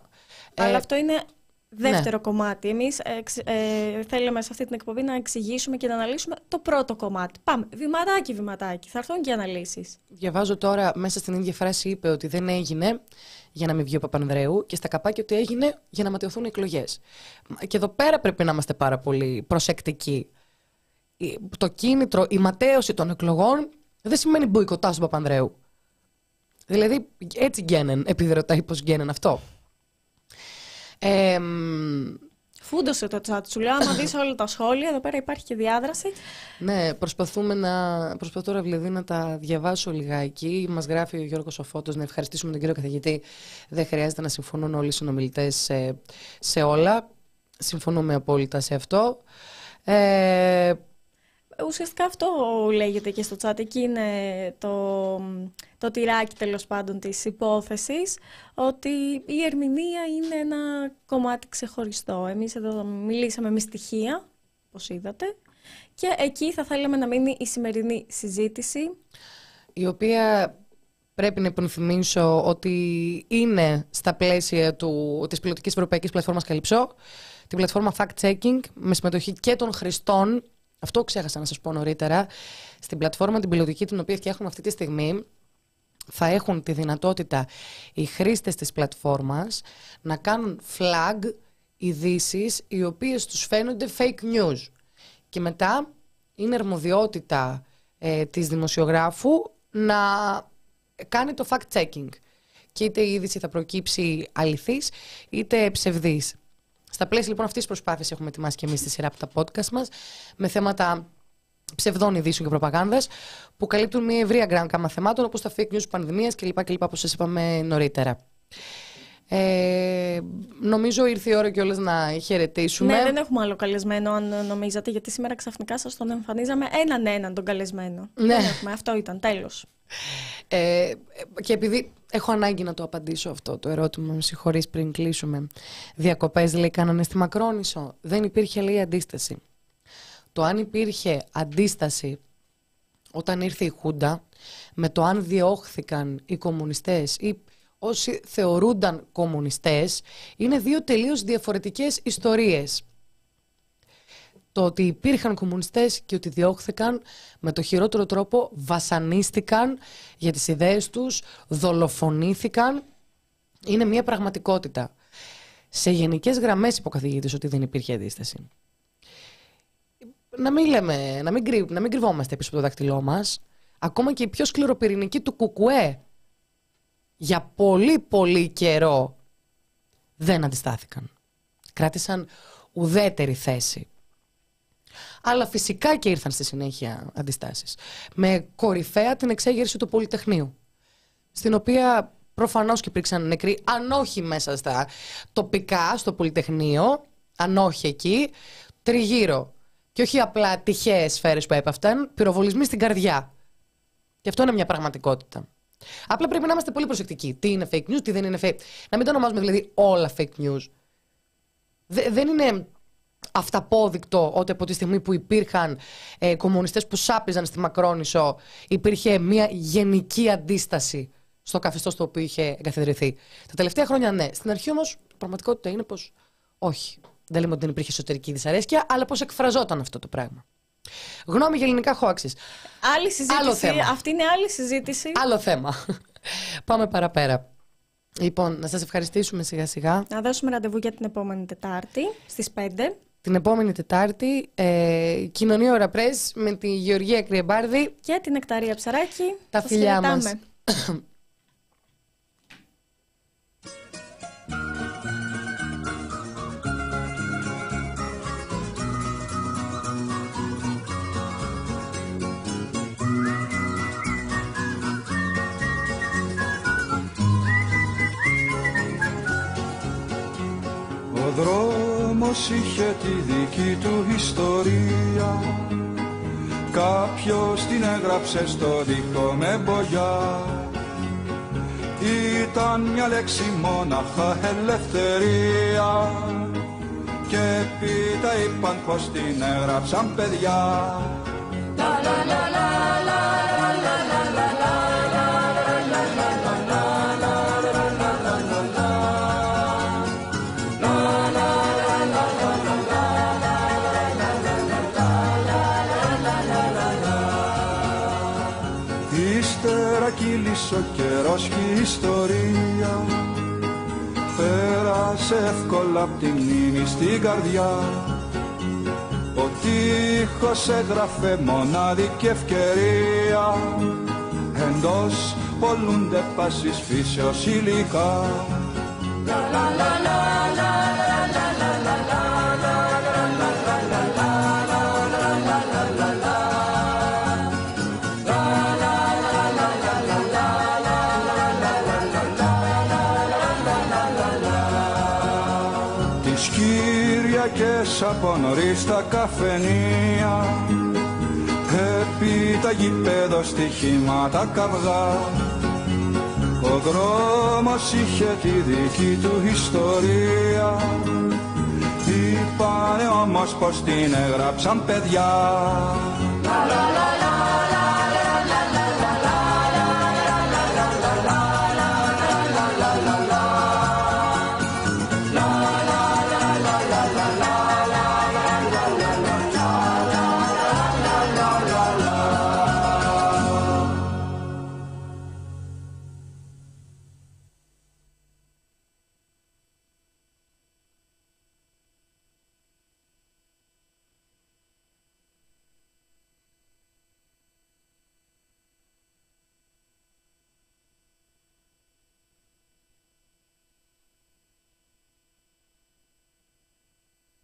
Αλλά Ε, αυτό είναι δεύτερο κομμάτι. Εμείς εξ- ε, θέλουμε σε αυτή την εκπομπή να εξηγήσουμε και να αναλύσουμε το πρώτο κομμάτι. Πάμε, βηματάκι, βηματάκι. Θα έρθουν και οι αναλύσεις. Διαβάζω τώρα μέσα στην ίδια φράση είπε ότι δεν έγινε για να μην βγει ο Παπανδρέου και στα καπάκια ότι έγινε για να ματαιωθούν οι εκλογές. Και εδώ πέρα πρέπει να είμαστε πάρα πολύ προσεκτικοί. Η- Το κίνητρο, η ματέωση των εκλογών δεν σημαίνει μποϊκοτά του Παπανδρέου. Δηλαδή έτσι γκένεν, επειδή ρωτάει πώς γκένεν αυτό. Ε, μ, Φούντωσε το chat σου. Λέω, άμα δεις όλα τα σχόλια, εδώ πέρα υπάρχει και διάδραση. Ναι, προσπαθούμε να. Προσπαθώ τώρα δηλαδή να τα διαβάσω λιγάκι. Μας γράφει ο Γιώργος Σοφώτο να ευχαριστήσουμε τον κύριο καθηγητή. Δεν χρειάζεται να συμφωνούν όλοι οι συνομιλητές σε, σε όλα. Συμφωνούμε απόλυτα σε αυτό. Ε, Ουσιαστικά αυτό λέγεται και στο chat. Εκεί είναι το, το τυράκι τέλος πάντων της υπόθεσης ότι η ερμηνεία είναι ένα κομμάτι ξεχωριστό. Εμείς εδώ μιλήσαμε με στοιχεία, όπως είδατε, και εκεί θα θέλαμε να μείνει η σημερινή συζήτηση. η οποία πρέπει να υπενθυμίσω ότι είναι στα πλαίσια του, της πιλωτικής ευρωπαϊκής πλατφόρμας Καλυψό, την πλατφόρμα fact-checking με συμμετοχή και των χρηστών. Αυτό ξέχασα να σας πω νωρίτερα. Στην πλατφόρμα την πιλωτική την οποία φτιάχνουμε αυτή τη στιγμή θα έχουν τη δυνατότητα οι χρήστες της πλατφόρμας να κάνουν flag ειδήσεις οι οποίες τους φαίνονται fake news. Και μετά είναι αρμοδιότητα ε, της δημοσιογράφου να κάνει το fact-checking. Και είτε η είδηση θα προκύψει αληθής, είτε ψευδής. Στα πλαίσια λοιπόν αυτής της προσπάθειας έχουμε ετοιμάσει και εμείς τη σειρά από τα podcast μας με θέματα ψευδών ειδήσεων και προπαγάνδας που καλύπτουν μια ευρία γκράνκα θεμάτων όπως τα fake news πανδημίας κλπ. κλπ όπως σας είπαμε νωρίτερα. Ε, νομίζω ήρθε η ώρα κιόλας να χαιρετήσουμε. Ναι, δεν έχουμε άλλο καλεσμένο αν νομίζατε, γιατί σήμερα ξαφνικά σας τον εμφανίζαμε έναν έναν τον καλεσμένο. Ναι. Δεν έχουμε, αυτό ήταν, τέλος. Ε, και επειδή έχω ανάγκη να το απαντήσω αυτό το ερώτημα, με συγχωρείς πριν κλείσουμε. Διακοπές λέει κάνανε στη Μακρόνισο. Δεν υπήρχε λέει αντίσταση. Το αν υπήρχε αντίσταση όταν ήρθε η Χούντα με το αν διώχθηκαν οι κομμουνιστές ή όσοι θεωρούνταν κομμουνιστές είναι δύο τελείως διαφορετικές ιστορίες. Το ότι υπήρχαν κομμουνιστές και ότι διώχθηκαν με το χειρότερο τρόπο βασανίστηκαν για τις ιδέες τους, δολοφονήθηκαν, είναι μια πραγματικότητα. Σε γενικές γραμμές είπε ο καθηγητής ότι δεν υπήρχε αντίσταση. Να μην, λέμε, να μην, κρυ- να μην κρυβόμαστε πίσω από το δάχτυλό μας. Ακόμα και οι πιο σκληροπυρηνικοί του Κουκουέ για πολύ πολύ καιρό δεν αντιστάθηκαν. Κράτησαν ουδέτερη θέση. Αλλά φυσικά και ήρθαν στη συνέχεια αντιστάσεις. Με κορυφαία την εξέγερση του Πολυτεχνείου. Στην οποία προφανώς και υπήρξαν νεκροί, αν όχι μέσα στα τοπικά, στο Πολυτεχνείο, αν όχι εκεί, τριγύρω. Και όχι απλά τυχαίες σφαίρες που έπαφταν, πυροβολισμοί στην καρδιά. Και αυτό είναι μια πραγματικότητα. Απλά πρέπει να είμαστε πολύ προσεκτικοί. Τι είναι fake news, τι δεν είναι fake. Να μην το ονομάζουμε δηλαδή όλα fake news. Δε- δεν είναι αυταπόδεικτο ότι από τη στιγμή που υπήρχαν ε, κομμουνιστές που σάπιζαν στη Μακρόνισο υπήρχε μια γενική αντίσταση στο καθεστώς το οποίο είχε εγκαθιδρυθεί. Τα τελευταία χρόνια ναι. Στην αρχή όμως η πραγματικότητα είναι πως όχι. Δεν λέμε ότι δεν υπήρχε εσωτερική δυσαρέσκεια, αλλά πως εκφραζόταν αυτό το πράγμα. Γνώμη για ελληνικά hoaxes. Άλλη συζήτηση. Άλλο θέμα. Αυτή είναι άλλη συζήτηση. Άλλο θέμα. Πάμε παραπέρα. Λοιπόν, να σας ευχαριστήσουμε σιγά σιγά. Να δώσουμε ραντεβού για την επόμενη Τετάρτη στις 5. Την επόμενη Τετάρτη, ε, κοινωνία ώρα πρέσ με τη Γεωργία Κρυεμπάρδη. Και την Εκταρία Ψαράκη. Τα Σας φιλιά χαιρετάμε. Μας. δρόμος είχε τη δική του ιστορία. Κάποιος την έγραψε στο δικό με μπογιά. Ήταν μια λέξη μόναχα ελευθερία. Και πίτα είπαν πως την έγραψαν παιδιά. Κύλησε ιστορία. Πέρασε εύκολα απ' τη μνήμη στην καρδιά. Ο τείχος έγραφε μονάδικη ευκαιρία. Εντός πολλούνται πάσης φύσεως υλικά. Κυριακές από νωρίς τα καφενεία. Επί τα γηπέδο στοιχήματα καυγά. Ο δρόμος είχε τη δική του ιστορία. Είπανε όμως πως την έγραψαν παιδιά